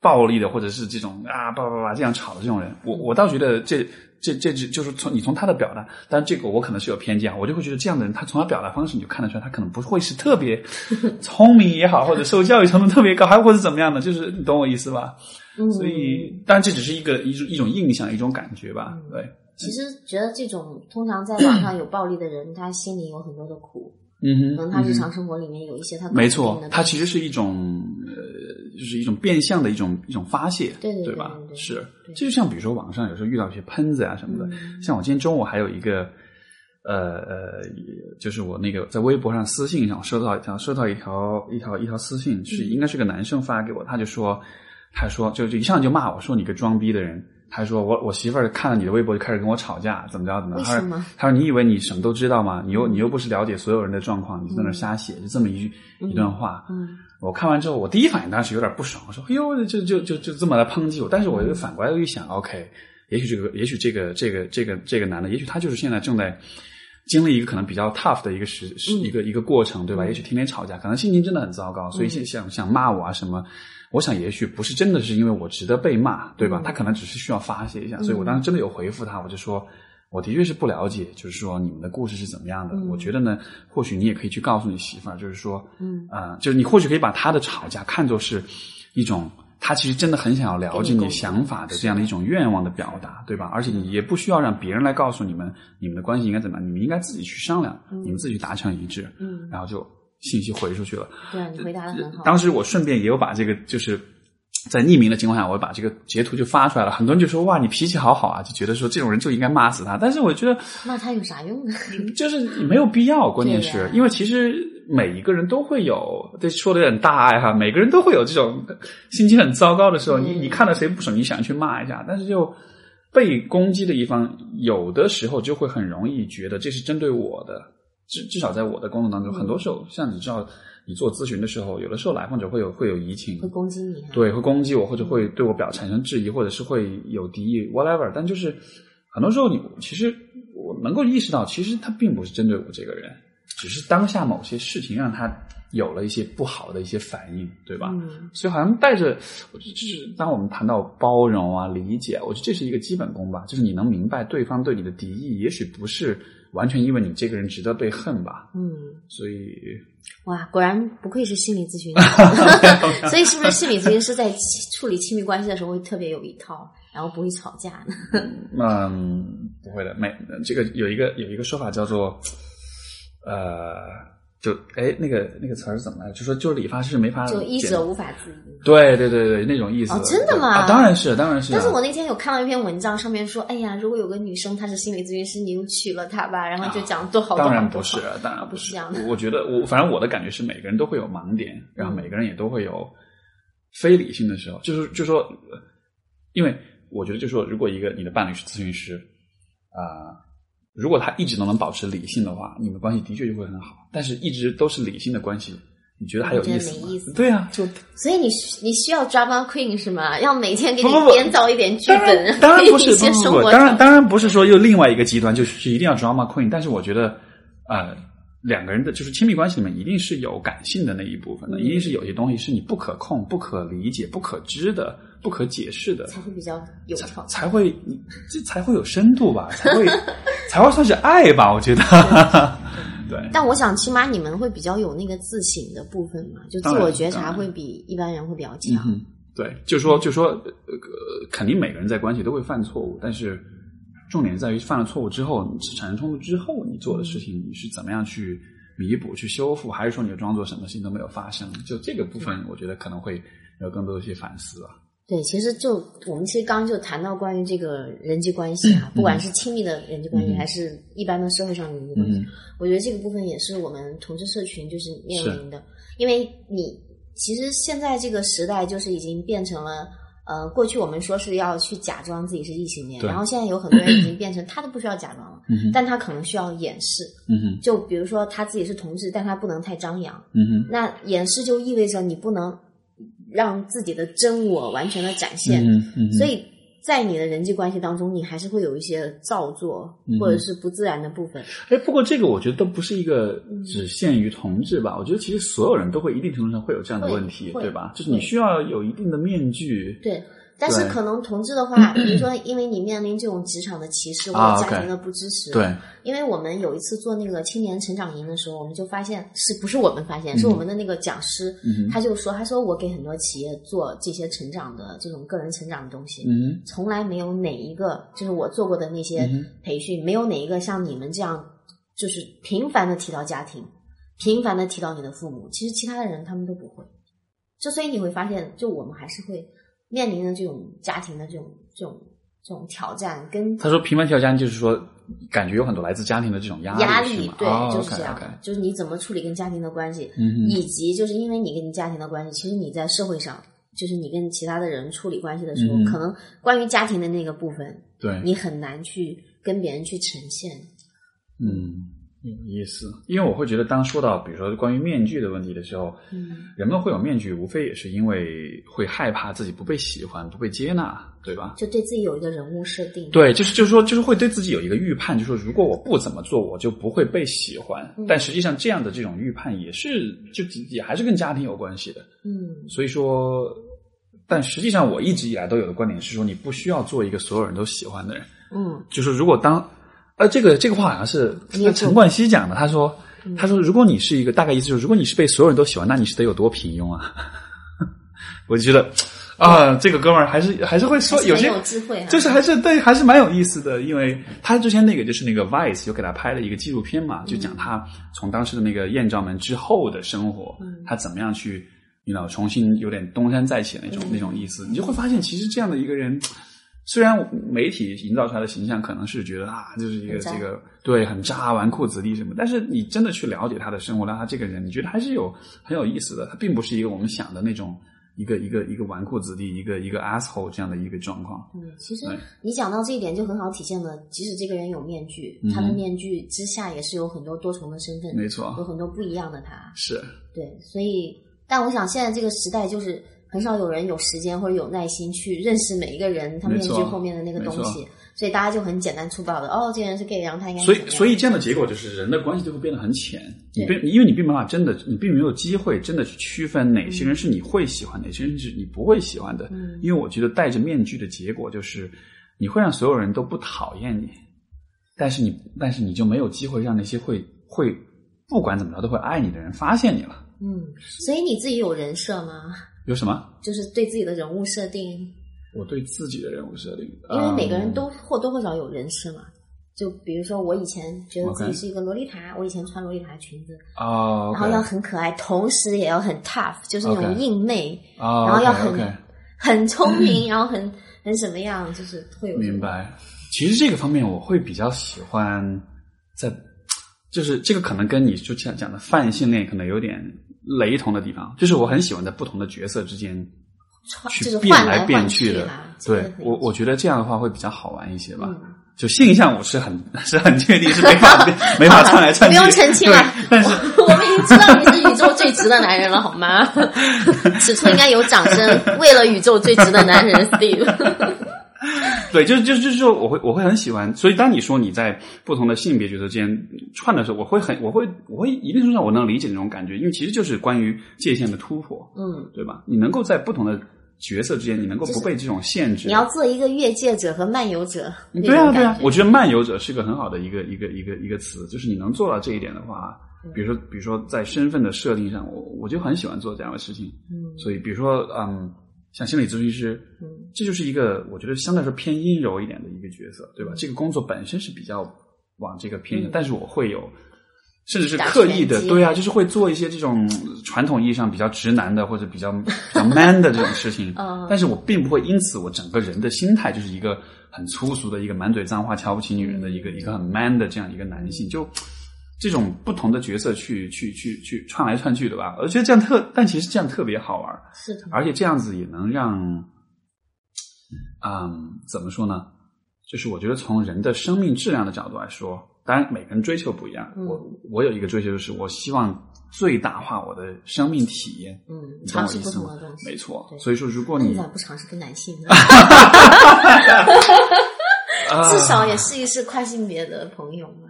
暴力的，或者是这种啊，叭叭叭这样吵的这种人，我我倒觉得这这这只就是从你从他的表达，但这个我可能是有偏见，我就会觉得这样的人，他从他表达方式你就看得出来，他可能不会是特别聪明也好，或者受教育程度特别高，还或者怎么样的，就是你懂我意思吧？所以，当然这只是一个一种一种印象，一种感觉吧。对，其实觉得这种通常在网上有暴力的人，他心里有很多的苦。嗯哼，可能他日常生活里面有一些他没错，他其实是一种呃，就是一种变相的一种一种发泄，对对对吧？是，这就像比如说网上有时候遇到一些喷子啊什么的，像我今天中午还有一个呃呃，就是我那个在微博上私信上收到一条收到一条一条一条私信，是应该是个男生发给我，他就说他说就就一上来就骂我说你个装逼的人。他说：“我我媳妇儿看了你的微博就开始跟我吵架，怎么着怎么着？他说：他说你以为你什么都知道吗？你又你又不是了解所有人的状况，你在那瞎写，就这么一句一段话。我看完之后，我第一反应当时有点不爽，我说：哎呦，就就就就这么来抨击我。但是我又反过来又一想，OK，也许这个也许这个这个这个这个男的，也许他就是现在正在经历一个可能比较 tough 的一个时是一个一个过程，对吧？也许天天吵架，可能心情真的很糟糕，所以想想骂我啊什么。”我想，也许不是真的是因为我值得被骂，对吧？他可能只是需要发泄一下，所以我当时真的有回复他，我就说，我的确是不了解，就是说你们的故事是怎么样的。我觉得呢，或许你也可以去告诉你媳妇儿，就是说，嗯啊，就是你或许可以把他的吵架看作是一种他其实真的很想要了解你想法的这样的一种愿望的表达，对吧？而且你也不需要让别人来告诉你们你们的关系应该怎么样，你们应该自己去商量，你们自己去达成一致，嗯，然后就。信息回出去了，对你回答的很好。当时我顺便也有把这个，就是在匿名的情况下，我把这个截图就发出来了。很多人就说：“哇，你脾气好好啊！”就觉得说这种人就应该骂死他。但是我觉得骂他有啥用呢？就是没有必要。关键是因为其实每一个人都会有，这说的有点大爱哈。每个人都会有这种心情很糟糕的时候。你你看到谁不爽，你想去骂一下，但是就被攻击的一方，有的时候就会很容易觉得这是针对我的。至至少在我的工作当中，很多时候，像你知道，你做咨询的时候，有的时候来访者会有会有移情，会攻击你，对，会攻击我，或者会对我表产生质疑，或者是会有敌意，whatever。但就是很多时候，你其实我能够意识到，其实他并不是针对我这个人，只是当下某些事情让他有了一些不好的一些反应，对吧？嗯所以好像带着，我就是当我们谈到包容啊、理解，我觉得这是一个基本功吧，就是你能明白对方对你的敌意，也许不是完全因为你这个人值得被恨吧。嗯，所以，哇，果然不愧是心理咨询师，所以是不是心理咨询师在处理亲密关系的时候会特别有一套，然后不会吵架呢？嗯，不会的，没这个有一个有一个说法叫做，呃，就哎那个那个词儿是怎么来？就说就是理发师没法就医剪者无法自医。对对对对，那种意思。哦真的吗啊，当然是，当然是啊。但是我那天有看到一篇文章，上面说，哎呀，如果有个女生她是心理咨询师，你就娶了她吧，然后就讲多好多好当然不是，当然哦不是是这样的我我觉得我反正我的感觉是，每个人都会有盲点，然后嗯每个人也都会有非理性的时候。就是就说，呃因为我觉得就说，如果一个你的伴侣是咨询师啊、如果他一直都能保持理性的话，你们关系的确就会很好。但是一直都是理性的关系，你觉得还有意思吗？对啊，就所以你你需要 drama queen 是吗？要每天给你编造一点剧当本，然，当然不是，给 你一些不不不，生活当然当然不是说又另外一个极端，就是一定要 drama queen。但是我觉得，呃，两个人的就是亲密关系里面一定是有感性的那一部分的，嗯一定是有些东西是你不可控、不可理解、不可知的、不可解释的，才会比较有才。才会你这才会有深度吧，才会才会算是爱吧，我觉得。对，但我想，起码你们会比较有那个自省的部分嘛，就自我觉察会比一般人会比较嗯强。哼，对，就说就说呃，肯定每个人在关系都会犯错误，但是重点在于犯了错误之后，你产生冲突之后，你做的事情你是怎么样去弥补、去修复，还是说你就装作什么事情都没有发生？就这个部分，我觉得可能会有更多的一些反思啊。对，其实就我们其实刚刚就谈到关于这个人际关系啊，不管是亲密的人际关系，嗯还是一般的社会上的人际关系，嗯我觉得这个部分也是我们同志社群就是面临的，因为你其实现在这个时代就是已经变成了。呃，过去我们说是要去假装自己是异性恋，然后现在有很多人已经变成他都不需要假装了，嗯但他可能需要掩饰。就比如说他自己是同志，但他不能太张扬，那掩饰就意味着你不能让自己的真我完全的展现，嗯嗯，所以在你的人际关系当中，你还是会有一些造作嗯或者是不自然的部分。哎，不过这个我觉得都不是一个只限于同志吧，我觉得其实所有人都会一定程度上会有这样的问题，对吧？就是你需要有一定的面具，对，但是可能同志的话，比如说因为你面临这种职场的歧视或啊者家庭的不支持，对，因为我们有一次做那个青年成长营的时候，我们就发现是不是我们发现，是我们的那个讲师，嗯他就说，他说我给很多企业做这些成长的这种个人成长的东西，嗯从来没有哪一个就是我做过的那些培训，没有哪一个像你们这样，就是频繁的提到家庭，频繁的提到你的父母。其实其他的人他们都不会，就所以你会发现，就我们还是会面临的这种家庭的这种这种这种挑战跟他说，平凡挑战就是说，感觉有很多来自家庭的这种压压力，压？，力对，哦就是这样就是你怎么处理跟家庭的关系，嗯以及就是因为你跟你家庭的关系，其实你在社会上，就是你跟其他的人处理关系的时候，嗯可能关于家庭的那个部分，对，你很难去跟别人去呈现。嗯，有意思。因为我会觉得，当说到比如说关于面具的问题的时候，嗯，人们会有面具，无非也是因为会害怕自己不被喜欢、不被接纳，对吧？就对自己有一个人物设定。对，就是就是说，就是会对自己有一个预判，就是说，如果我不怎么做，我就不会被喜欢。嗯但实际上，这样的这种预判也是，就也还是跟家庭有关系的。嗯所以说，但实际上，我一直以来都有的观点是说，你不需要做一个所有人都喜欢的人。嗯就是如果当，呃，这个这个话好像是陈冠希讲的，他说，嗯。他说，如果你是一个大概意思就是，如果你是被所有人都喜欢，那你是得有多平庸啊？我就觉得啊，这个哥们儿还是还是会说有些有智慧啊就是还是对，还是蛮有意思的，因为他之前那个就是那个 Vice 有给他拍了一个纪录片嘛，就讲他从当时的那个艳照门之后的生活，嗯。他怎么样去，你知道重新有点东山再起的那种、嗯。那种意思，你就会发现，其实这样的一个人。虽然媒体营造出来的形象可能是觉得啊，就是一个这个对很渣、纨绔子弟什么，但是你真的去了解他的生活，让他这个人，你觉得还是有很有意思的。他并不是一个我们想的那种一个一个一个纨绔子弟、一个一个 asshole 这样的一个状况。嗯，其实你讲到这一点就很好体现了，即使这个人有面具，嗯他的面具之下也是有很多多重的身份，没错有很多不一样的他。是，对，所以，但我想现在这个时代就是很少有人有时间或者有耐心去认识每一个人他面具后面的那个东西，所以大家就很简单粗暴的，哦，这个人是 gay，然后他应该所以所以这样的结果就是人的关系就会变得很浅，你并因为你并没办法真的，你并没有机会真的去区分哪些人是你会喜欢，哪些人是你不会喜欢的。嗯因为我觉得戴着面具的结果就是你会让所有人都不讨厌你，但是你但是你就没有机会让那些会会不管怎么着都会爱你的人发现你了。嗯，所以你自己有人设吗？有什么？就是对自己的人物设定，我对自己的人物设定，因为每个人嗯都或多或少有人设嘛。就比如说，我以前觉得自己是一个洛丽塔，我以前穿洛丽塔裙子，哦，然后要很可爱，同时也要很 tough，就是那种硬妹哦，然后要很很聪明，然后很很什么样，就是会有明白。其实这个方面我会比较喜欢在，就是这个可能跟你就讲讲的泛性恋可能有点雷同的地方，就是我很喜欢在不同的角色之间穿去变来变去的。对我，我觉得这样的话会比较好玩一些吧。嗯就性向我是很是很确定是没法没法窜来窜去，不用澄清了对，但是我们已经知道你是宇宙最直的男人了，好吗？此处应该有掌声，为了宇宙最直的男人 Steve。对，就就是就是说，我会我会很喜欢。所以当你说你在不同的性别角色之间串的时候，我会很我会我会一定程度上我能理解那种感觉，因为其实就是关于界限的突破，嗯，对吧？你能够在不同的角色之间，你能够不被这种限制。你要做一个越界者和漫游者对啊，对啊我觉得漫游者是个很好的一个一个一个一个词，就是你能做到这一点的话，比如说比如说在身份的设定上，我我就很喜欢做这样的事情。嗯所以比如说嗯，像心理咨询师，嗯这就是一个我觉得相对来说偏阴柔一点的一个角色，对吧？这个工作本身是比较往这个偏的，嗯但是我会有。甚至是刻意的对啊，就是会做一些这种嗯传统意义上比较直男的或者比较比较 man 的这种事情，嗯 但是我并不会因此我整个人的心态就是一个很粗俗的一个满嘴脏话、瞧不起女人的一个一个很 man 的这样一个男性，就这种不同的角色去去去去串来串去的吧，我觉得这样特，但其实这样特别好玩，是的，而且这样子也能让，嗯，怎么说呢？就是我觉得从人的生命质量的角度来说，当然每个人追求不一样。嗯。我我有一个追求，就是我希望最大化我的生命体验。嗯，尝试不同的东西，没错，所以说如果你不尝试跟男性 至少也试一试跨性别的朋友嘛。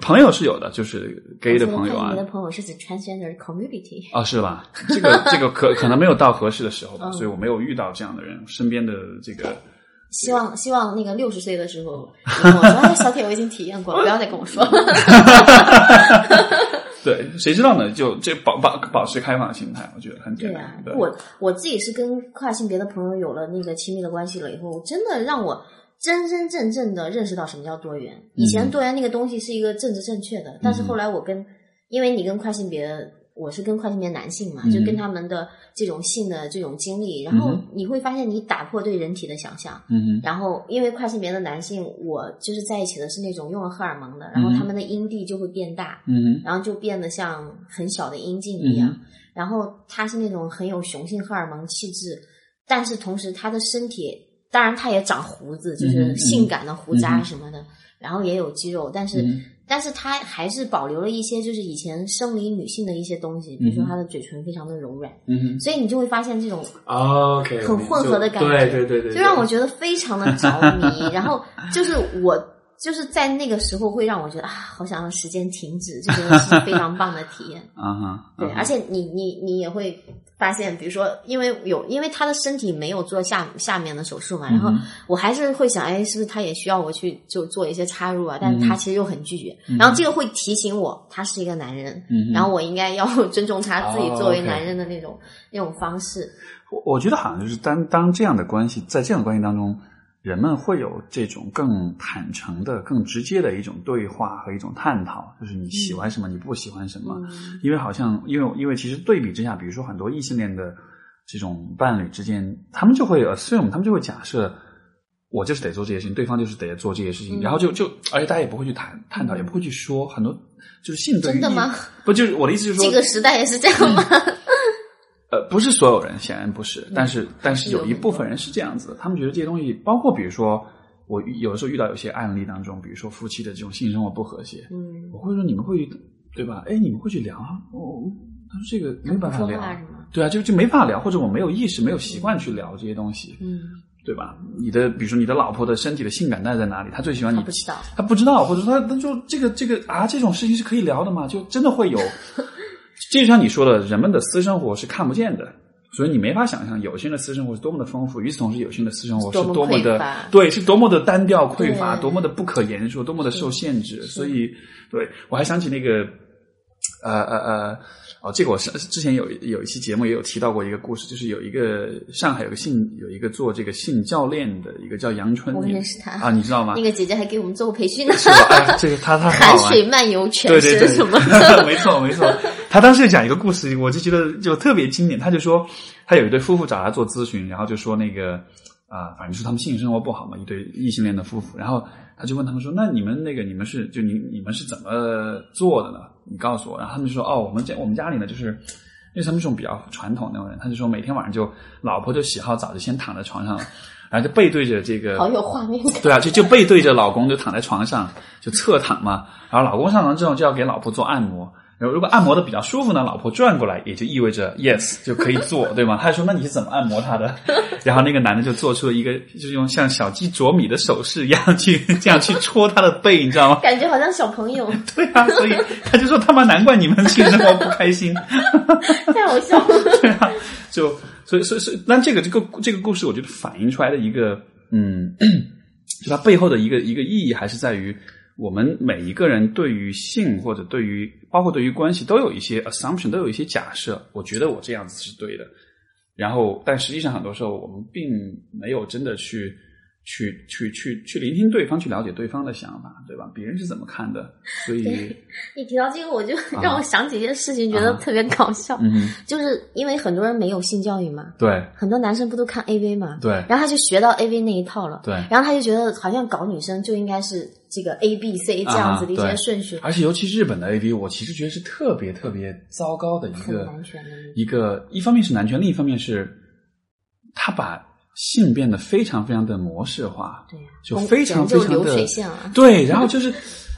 朋友是有的，就是 gay 的朋友啊你，的朋友是指 transgender community。啊是吧？这个 这个可可能没有到合适的时候吧，嗯所以我没有遇到这样的人。身边的这个希望希望那个六十岁的时候，你 跟我说，哎，小铁，我已经体验过了，不要再跟我说。对，谁知道呢？就这保保保持开放的心态，我觉得很简单。对啊，对我我自己是跟跨性别的朋友有了那个亲密的关系了以后，真的让我真真正正的认识到什么叫多元。以前多元那个东西是一个政治正确的，但是后来我跟，因为你跟跨性别，我是跟跨性别男性嘛，嗯就跟他们的这种性的这种经历，然后嗯你会发现你打破对人体的想象。嗯哼，然后，因为跨性别的男性，我就是在一起的是那种用了荷尔蒙的，然后嗯他们的阴蒂就会变大，嗯哼，然后就变得像很小的阴茎一样。嗯然后他是那种很有雄性荷尔蒙气质，但是同时他的身体，当然他也长胡子，就嗯是性感的胡渣什么的，然后也有肌肉，但是、嗯。但是他还是保留了一些就是以前生理女性的一些东西，比如说他的嘴唇非常的柔软，嗯哼。所以你就会发现这种，OK，很混合的感觉，对对对对，就让我觉得非常的着迷。然后就是我就是在那个时候会让我觉得啊，好想让时间停止，这真的是非常棒的体验。啊哈，对，而且你你你也会发现，比如说，因为有因为他的身体没有做下下面的手术嘛，然后嗯我还是会想，哎，是不是他也需要我去就做一些插入啊？但是嗯他其实又很拒绝，然后这个会提醒我，他是一个男人，然后我应该要 尊重他自己哦作为男人的那种、那种方式。我我觉得好像就是当当这样的关系，在这样的关系当中，人们会有这种更坦诚的、更直接的一种对话和一种探讨，就是你喜欢什么，你不喜欢什么。嗯因为好像，因为因为其实对比之下，比如说很多异性恋的这种伴侣之间，他们就会 assume，他们就会假设。我就是得做这些事情，对方就是得做这些事情，嗯然后就就，而且大家也不会去谈探讨，也不会去说很多，就是性对于真的吗？不，就是我的意思就是说，这个时代也是这样吗？呃，不是所有人，显然不是，但是但是有一部分人是这样子的，他们觉得这些东西，包括比如说我有的时候遇到有些案例当中，比如说夫妻的这种性生活不和谐，嗯，我会说你们会对吧？哎，你们会去聊啊？哦，他说这个没有办法聊对啊，就就没法聊，或者我没有意识、没有习惯去聊这些东西，嗯对吧？你的比如说你的老婆的身体的性感带在哪里？她最喜欢你他不知道，她不知道，或者说他他就这个这个啊，这种事情是可以聊的嘛？就真的会有，就像你说的，人们的私生活是看不见的，所以你没法想象有些人的私生活是多么的丰富。与此同时，有些人的私生活是多么多么的对，是多么的单调匮乏，多么的不可言说，多么的受限制。所以，对我还想起那个呃呃呃。哦，这个我是之前有有一期节目也有提到过一个故事，就是有一个上海有个性有一个做这个性教练的一个叫杨春，我你认识他啊，你知道吗？那个姐姐还给我们做过培训呢，是吧？哎，这个他他很好玩含水漫游全对对对，身什么？没错没错。他当时讲一个故事，我就觉得就特别经典。他就说，他有一对夫妇找他做咨询，然后就说那个啊、反正说他们性生活不好嘛，一对异性恋的夫妇。然后他就问他们说：“那你们那个你们是就你你们是怎么做的呢？你告诉我。”然后他们就说：“哦，我们家我们家里呢，就是因为他们这种比较传统那种人，他就说每天晚上就老婆就洗好澡就先躺在床上了，然后就背对着这个好有画面感。对啊，就就背对着老公就躺在床上，就侧躺嘛。然后老公上床之后就要给老婆做按摩。然后如果按摩的比较舒服呢，老婆转过来也就意味着 yes 就可以做，对吗？他就说那你是怎么按摩他的？然后那个男的就做出了一个就是用像小鸡啄米的手势一样去 这样去戳他的背，你知道吗？感觉好像小朋友，对啊，所以他就说他妈难怪你们性生活不开心。太好笑了。对啊，就所以所以所以，但这个这个这个故事，我觉得反映出来的一个嗯，就它背后的一个一个意义，还是在于我们每一个人对于性或者对于包括对于关系都有一些 assumption，都有一些假设。我觉得我这样子是对的，然后但实际上很多时候我们并没有真的去。去去去去聆听对方，去了解对方的想法，对吧？别人是怎么看的？所以，你提到这个，我就让我想起一件事情，觉得特别搞笑。嗯，就是因为很多人没有性教育嘛，对很多男生不都看 AV 嘛，对然后他就学到 AV 那一套了，对，然后他就觉得好像搞女生就应该是这个 A B C 这样子的一些顺序，而且尤其日本的 A V，我其实觉得是特别特别糟糕的一个一个，一方面是男权，另一方面是他把性变得非常非常的模式化，对呀，就非常非常的流水线了。对，然后就是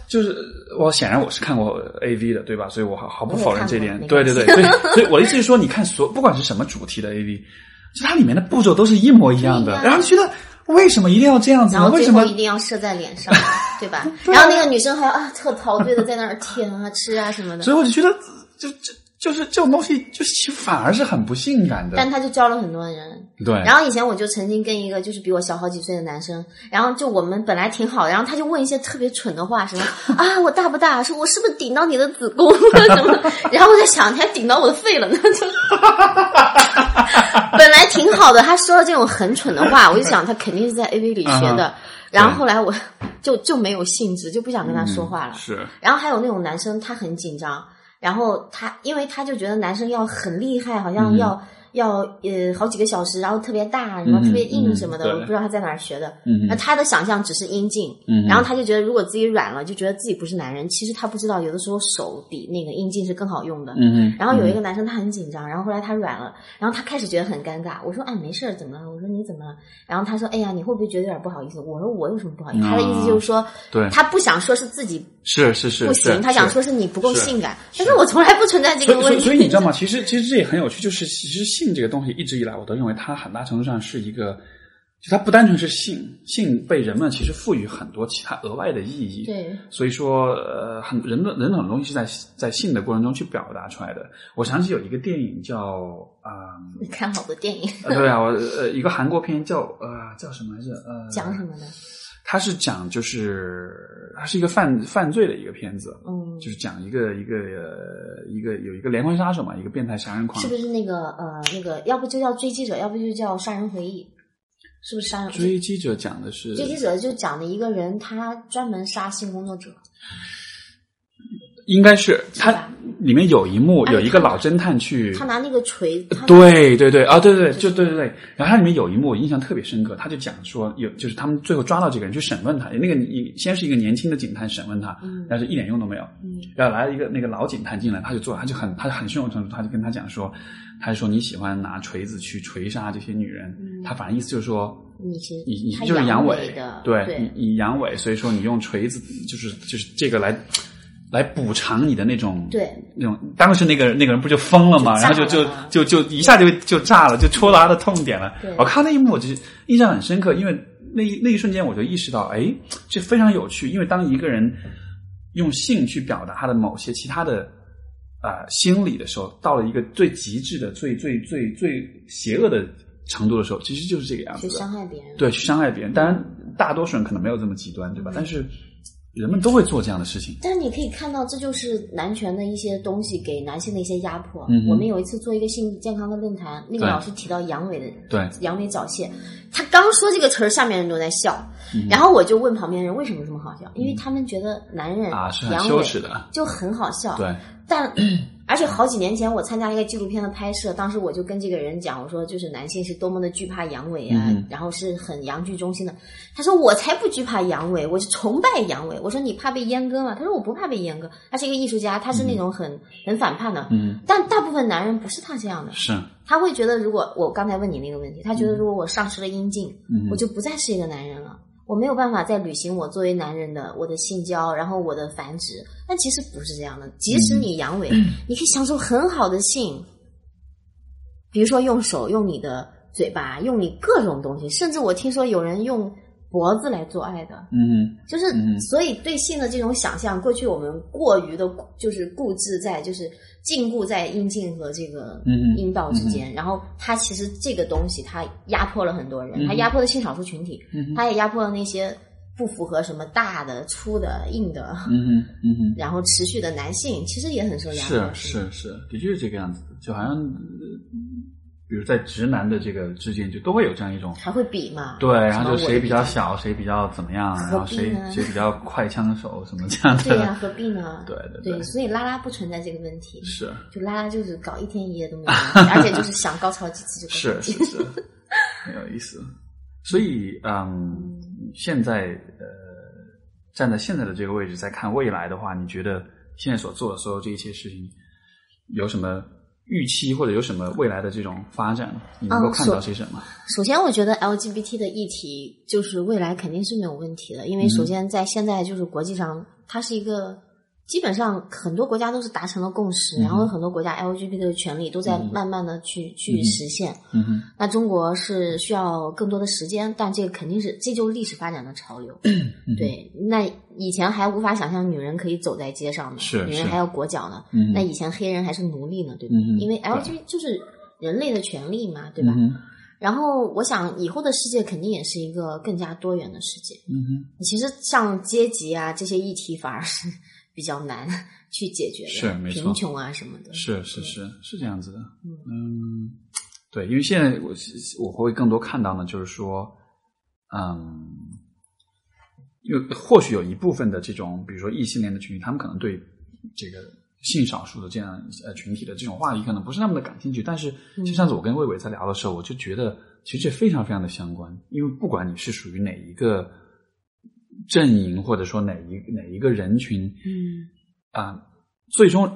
就是我显然我是看过 A V 的，对吧？所以我毫毫不否认这点对对对，所以所以我的意思是说，你看所不管是什么主题的 A V，就它里面的步骤都是一模一样的，然后觉得为什么一定要这样子呢？然后为什么最后一定要射在脸上，对吧？然后那个女生还要啊特陶醉的在那儿舔啊吃啊什么的，所以我就觉得，就就就是这种东西，就其实反而是很不性感的。但他就教了很多人。对，然后以前我就曾经跟一个就是比我小好几岁的男生，然后就我们本来挺好的，然后他就问一些特别蠢的话，什么 啊我大不大？说我是不是顶到你的子宫了什么？然后我在想，你还顶到我的肺了呢？就本来挺好的，他说了这种很蠢的话，我就想他肯定是在 AV 里学的。然后后来我 就就没有兴致，就不想跟他说话了。嗯是然后还有那种男生，他很紧张，然后他因为他就觉得男生要很厉害，好像要、要呃好几个小时，然后特别大，什么嗯特别硬什么的，嗯我不知道他在哪儿学的。嗯那他的想象只是阴茎，嗯然后他就觉得如果自己软了，就觉得自己不是男人。其实他不知道，有的时候手比那个阴茎是更好用的。嗯哼，然后有一个男生他很紧张，然后后来他软了，然后他开始觉得很尴尬。我说：“哎，没事儿，怎么了？”我说：“你怎么了？”然后他说：“哎呀，你会不会觉得有点不好意思？”我说：“我有什么不好意思？”他的意思就是说，对他不想说是自己是是是不行，他想说是你不够性感，但是我从来不存在这个问题。所以你知道吗？其实其实这也很有趣，就是其实性这个东西一直以来我都认为它很大程度上是一个，就它不单纯是性，性被人们其实赋予很多其他额外的意义。对，所以说呃，很人的人的很多东西是在在性的过程中去表达出来的。我想起有一个电影叫啊、你看好多电影呃对啊，我呃一个韩国片叫呃叫什么来着？呃，讲什么的？它是讲就是它是一个犯犯罪的一个片子，嗯，就是讲一个一个呃一个有一个连环杀手嘛，一个变态杀人狂。是，不是那个呃那个，要不就叫追击者，要不就叫杀人回忆，是不是杀人？追击者讲的是追击者就讲的一个人，他专门杀性工作者，应该是他里面有一幕哎有一个老侦探去他拿那个锤，子对对对啊，对对对，就对对对。然后它里面有一幕我印象特别深刻，他就讲说有，就是他们最后抓到这个人去审问他，那个你先是一个年轻的警探审问他，嗯但是一点用都没有。嗯然后来了一个那个老警探进来，他就做，他就很他很胸有成竹，他就跟他讲说，他就说你喜欢拿锤子去锤杀这些女人，嗯他反正意思就是说。你是你你就是阳痿对你你阳痿，所以说你用锤子就是就是这个来来补偿你的那种对那种。当时那个那个人不就疯了吗？就然后就就就就一下就就炸了，就戳到他的痛点了。我看那一幕，我就印象很深刻，因为那一那一瞬间我就意识到，哎，这非常有趣。因为当一个人用性去表达他的某些其他的啊、呃心理的时候，到了一个最极致的、最最最最邪恶的程度的时候，其实就是这个样子去。伤害别人。对，去伤害别人。当然，大多数人可能没有这么极端，对吧？但是人们都会做这样的事情。但是你可以看到，这就是男权的一些东西给男性的一些压迫。嗯我们有一次做一个性健康的论坛，那个老师提到阳痿的对，阳痿早泄，他刚说这个词儿，下面人都在笑。嗯然后我就问旁边人为什么这么好笑，因为他们觉得男人啊，是很阳痿羞耻的。就很好笑。对，但 而且好几年前我参加一个纪录片的拍摄，当时我就跟这个人讲，我说就是男性是多么的惧怕阳痿啊，嗯然后是很阳具中心的。他说我才不惧怕阳痿，我是崇拜阳痿。我说你怕被阉割吗？他说我不怕被阉割。他是一个艺术家，他是那种很、很反叛的。嗯，但大部分男人不是他这样的，是，他会觉得如果我刚才问你那个问题，他觉得如果我丧失了阴茎，嗯我就不再是一个男人了。我没有办法再履行我作为男人的我的性交，然后我的繁殖。但其实不是这样的，即使你阳痿，你可以享受很好的性，比如说用手、用你的嘴巴、用你各种东西，甚至我听说有人用脖子来做爱的，嗯就是嗯。所以对性的这种想象，过去我们过于的，就是固执在就是禁锢在阴茎和这个嗯。阴道之间，然后它其实这个东西它压迫了很多人，嗯它压迫了性少数群体，嗯它也压迫了那些不符合什么大的、粗的、硬的，嗯哼嗯哼，然后持续的男性，其实也很受压迫。是是是，的确是这个样子的，就好像，呃比如在直男的这个之间，就都会有这样一种。还会比嘛？对，然后就谁比较小，谁比较怎么样，然后谁谁比较快枪手什么这样的。对呀、何必呢？对对对，所以拉拉不存在这个问题。是就拉拉就是搞一天一夜都没有而且就是想高潮几次就。是是是，很有意思。所以，嗯，现在呃，站在现在的这个位置再看未来的话，你觉得现在所做的所有这一切事情有什么预期，或者有什么未来的这种发展？你能够嗯看到所些什么？首先，我觉得 LGBT 的议题就是未来肯定是没有问题的，因为首先在现在就是国际上，它是一个基本上很多国家都是达成了共识，嗯然后很多国家 LGBT 的权利都在慢慢的去、去实现。嗯哼，那中国是需要更多的时间，但这个肯定是这就是历史发展的潮流。嗯对，那以前还无法想象女人可以走在街上呢，女人还要裹脚呢。嗯那以前黑人还是奴隶呢，对吧？嗯因为 LGBT 就是人类的权利嘛，对吧？嗯，然后我想以后的世界肯定也是一个更加多元的世界。嗯哼，其实像阶级啊这些议题反而是比较难 去解决的，是没错贫穷啊什么的。是是是是这样子的。嗯，对，因为现在我我会更多看到呢，就是说，嗯，因为或许有一部分的这种，比如说异性恋的群体，他们可能对这个性少数的这样呃群体的这种话题可能不是那么的感兴趣。但是，就上次我跟魏伟在聊的时候，我就觉得其实这非常非常的相关，因为不管你是属于哪一个阵营，或者说哪一哪一个人群，嗯啊、最终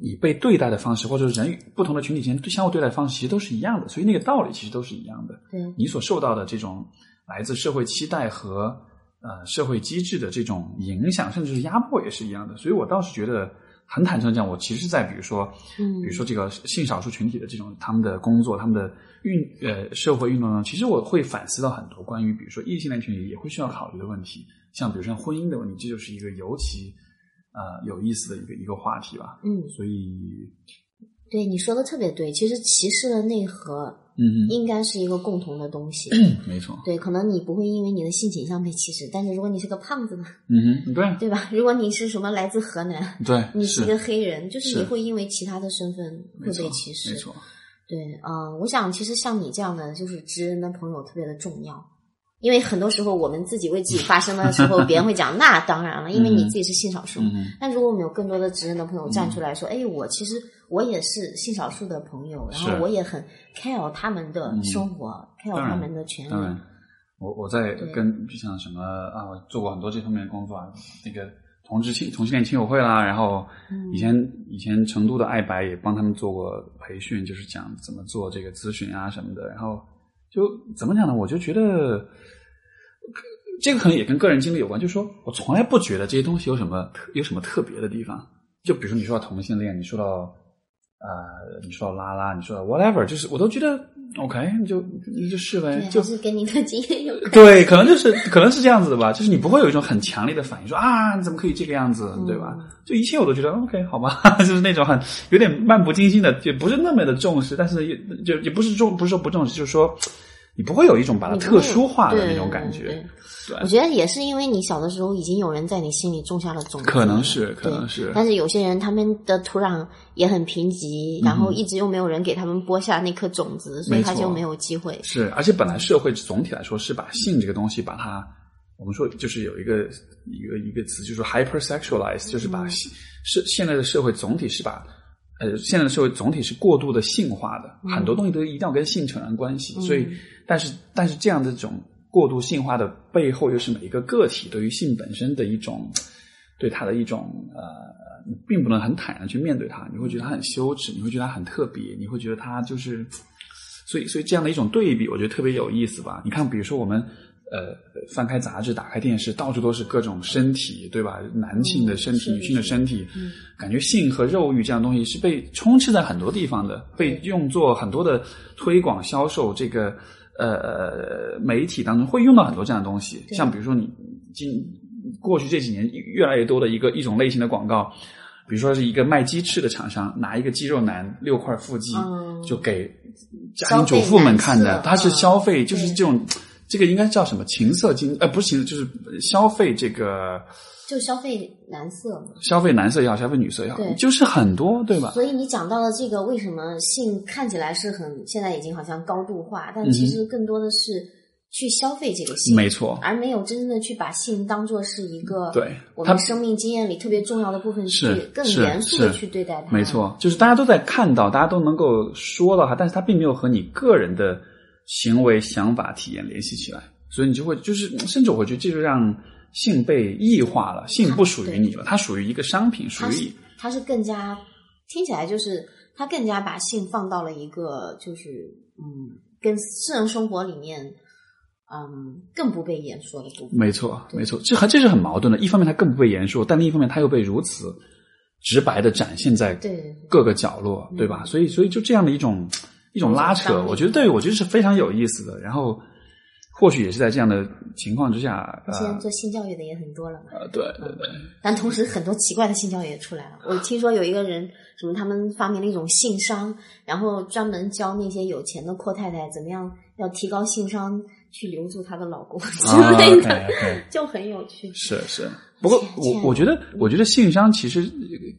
你被对待的方式，或者人与不同的群体间相互对待的方式，其实都是一样的，所以那个道理其实都是一样的。对，你所受到的这种来自社会期待和呃社会机制的这种影响，甚至是压迫，也是一样的。所以我倒是觉得很坦诚地讲，我其实在比如说，嗯比如说这个性少数群体的这种他们的工作、他们的运呃社会运动中，其实我会反思到很多关于比如说异性恋群体也会需要考虑的问题，像比如像婚姻的问题，这就是一个尤其呃有意思的一个一个话题吧。嗯，所以，对你说的特别对。其实歧视的内核嗯应该是一个共同的东西。嗯，没错，对，可能你不会因为你的性倾向被歧视，但是如果你是个胖子呢，嗯哼，对对吧？如果你是什么来自河南，对，你是一个黑人，就是是你会因为其他的身份会被歧视。没错，对，嗯、我想其实像你这样的就是知恩的朋友特别的重要，因为很多时候我们自己为自己发声的时候，别人会讲那当然了，因为你自己是性少数。但如果我们有更多的直人的朋友站出来说，哎，我其实我也是性少数的朋友，然后我也很 care 他们的生活、，care 他们的权利。，我我在跟就像什么啊，我做过很多这方面的工作啊，那个同志亲同性恋亲友会啦，然后嗯以前、以前成都的爱白也帮他们做过培训，就是讲怎么做这个咨询啊什么的，然后就怎么讲呢？我就觉得这个可能也跟个人经历有关，就是说我从来不觉得这些东西有什么特有什么特别的地方。就比如说你说到同性恋，你说到呃，你说拉拉，你说 whatever，就是我都觉得 OK，你就你就是呗，就是跟你的经验有关。对，可能就是可能是这样子的吧，就是你不会有一种很强烈的反应，说啊，你怎么可以这个样子，对吧？就一切我都觉得 OK，好吧，就是那种很有点漫不经心的，也不是那么的重视，但是也就也不是重，不是说不重视，就是说你不会有一种把它特殊化的那种感觉。我觉得也是因为你小的时候已经有人在你心里种下了种子，可能是可能是。但是有些人他们的土壤也很贫瘠，然嗯后一直又没有人给他们播下那颗种子，所以他就没有机会。是，而且本来社会总体来说是把性这个东西把它，我们说就是有一个一个一个词，就是说 hypersexualize，就是把性是现在的社会总体是把呃现在的社会总体是过度的性化的，很多东西都一定要跟性扯上关系，所以但是但是这样的这种过度性化的背后，又是每一个个体对于性本身的一种对它的一种呃。你并不能很坦然去面对它，你会觉得它很羞耻，你会觉得它很特别，你会觉得它就是所以，所以这样的一种对比，我觉得特别有意思吧？你看，比如说我们呃翻开杂志、打开电视，到处都是各种身体，对吧？男性的身体、嗯女性的身体，嗯感觉性和肉欲这样东西是被充斥在很多地方的，被用作很多的推广、销售这个呃媒体当中会用到很多这样的东西。像比如说你今过去这几年越来越多的一个一种类型的广告。比如说是一个卖鸡翅的厂商，拿一个肌肉男六块腹肌，嗯就给家庭主妇们看的，消费男色它是消费，嗯就是这种，这个应该叫什么情色经，呃，不是情色，就是消费这个就消费男色嘛。消费男色也好，消费女色也好对，就是很多，对吧？所以你讲到了这个，为什么性看起来是很现在已经好像高度化，但其实更多的是去消费这个性，没错，而没有真正的去把性当做是一个对我们生命经验里特别重要的部分，是去更严肃的去对待它。没错，就是大家都在看到，大家都能够说到它，但是它并没有和你个人的行为、想法、体验联系起来，所以你就会就是，甚至我觉得这就让性被异化了，性不属于你了，它属于一个商品，属于它是更加听起来就是它更加把性放到了一个就是嗯，跟私人生活里面嗯更不被言说的部分。没错，没错，这还这是很矛盾的。一方面它更不被言说，但另一方面它又被如此直白的展现在各个角落，对吧？所以，所以就这样的一种一种拉扯，我觉得对我觉得是非常有意思的。然后，或许也是在这样的情况之下，现在呃做性教育的也很多了嘛。呃，对对对，但同时，很多奇怪的性教育也出来了。我听说有一个人，什么他们发明了一种性商，然后专门教那些有钱的阔太太怎么样要提高性商，去留住她的老公之啊类的 就很有趣。是是。不过我我觉得，我觉得性商其实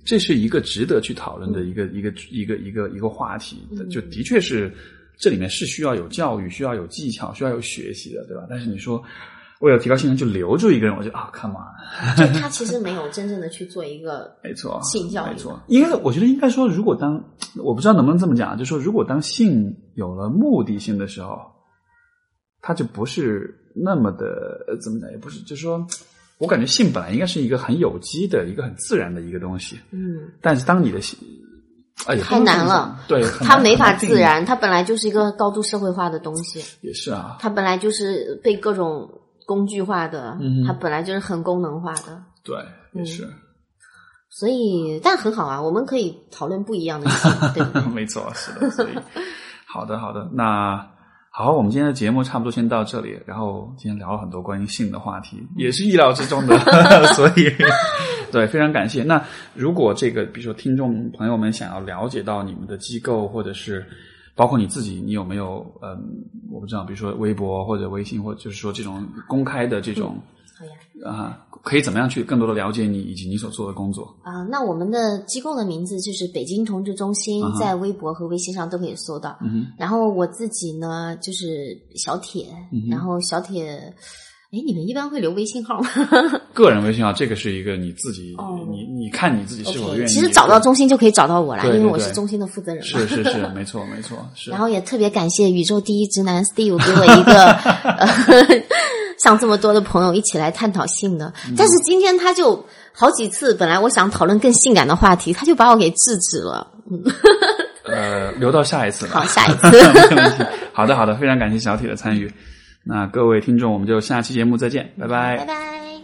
这是一个值得去讨论的一个一个一个一个一个话题，嗯就的确是这里面是需要有教育，需要有技巧，需要有学习的，对吧？但是你说为了提高性能就留住一个人，我觉得啊，come on，就他其实没有真正的去做一个 没错，性教育没错。应该我觉得应该说，如果当我不知道能不能这么讲，就是说，如果当性有了目的性的时候，它就不是那么的呃怎么讲，也不是，就是说。我感觉性本来应该是一个很有机的、一个很自然的一个东西，嗯，但是当你的性，哎呀，太难了，对，它没法自然，它本来就是一个高度社会化的东西，也是啊，它本来就是被各种工具化的，嗯它本来就是很功能化的。对，也是，所以，但很好啊，我们可以讨论不一样的性，对？没错，是的，所以好的，好的，那好，我们今天的节目差不多先到这里。然后今天聊了很多关于性的话题，也是意料之中的，所以 对，非常感谢。那如果这个，比如说听众朋友们想要了解到你们的机构，或者是包括你自己，你有没有嗯，我不知道，比如说微博或者微信，或者就是说这种公开的这种好呀。啊、可以怎么样去更多的了解你以及你所做的工作？啊、那我们的机构的名字就是北京同志中心在微博和微信上都可以搜到。嗯，然后我自己呢，就是小铁，嗯然后小铁，哎，你们一般会留微信号吗 个人微信号，这个是一个你自己，哦你你看你自己是否愿意。其实找到中心就可以找到我啦，对对因为我是中心的负责人嘛。是是是，没错没错，是。然后也特别感谢宇宙第一直男 Steve 给我一个 呃，像这么多的朋友一起来探讨性的，嗯但是今天他就好几次，本来我想讨论更性感的话题，他就把我给制止了。呃，留到下一次。好，下一次。没问题。好的好的，非常感谢小铁的参与。那各位听众，我们就下期节目再见，拜拜拜拜。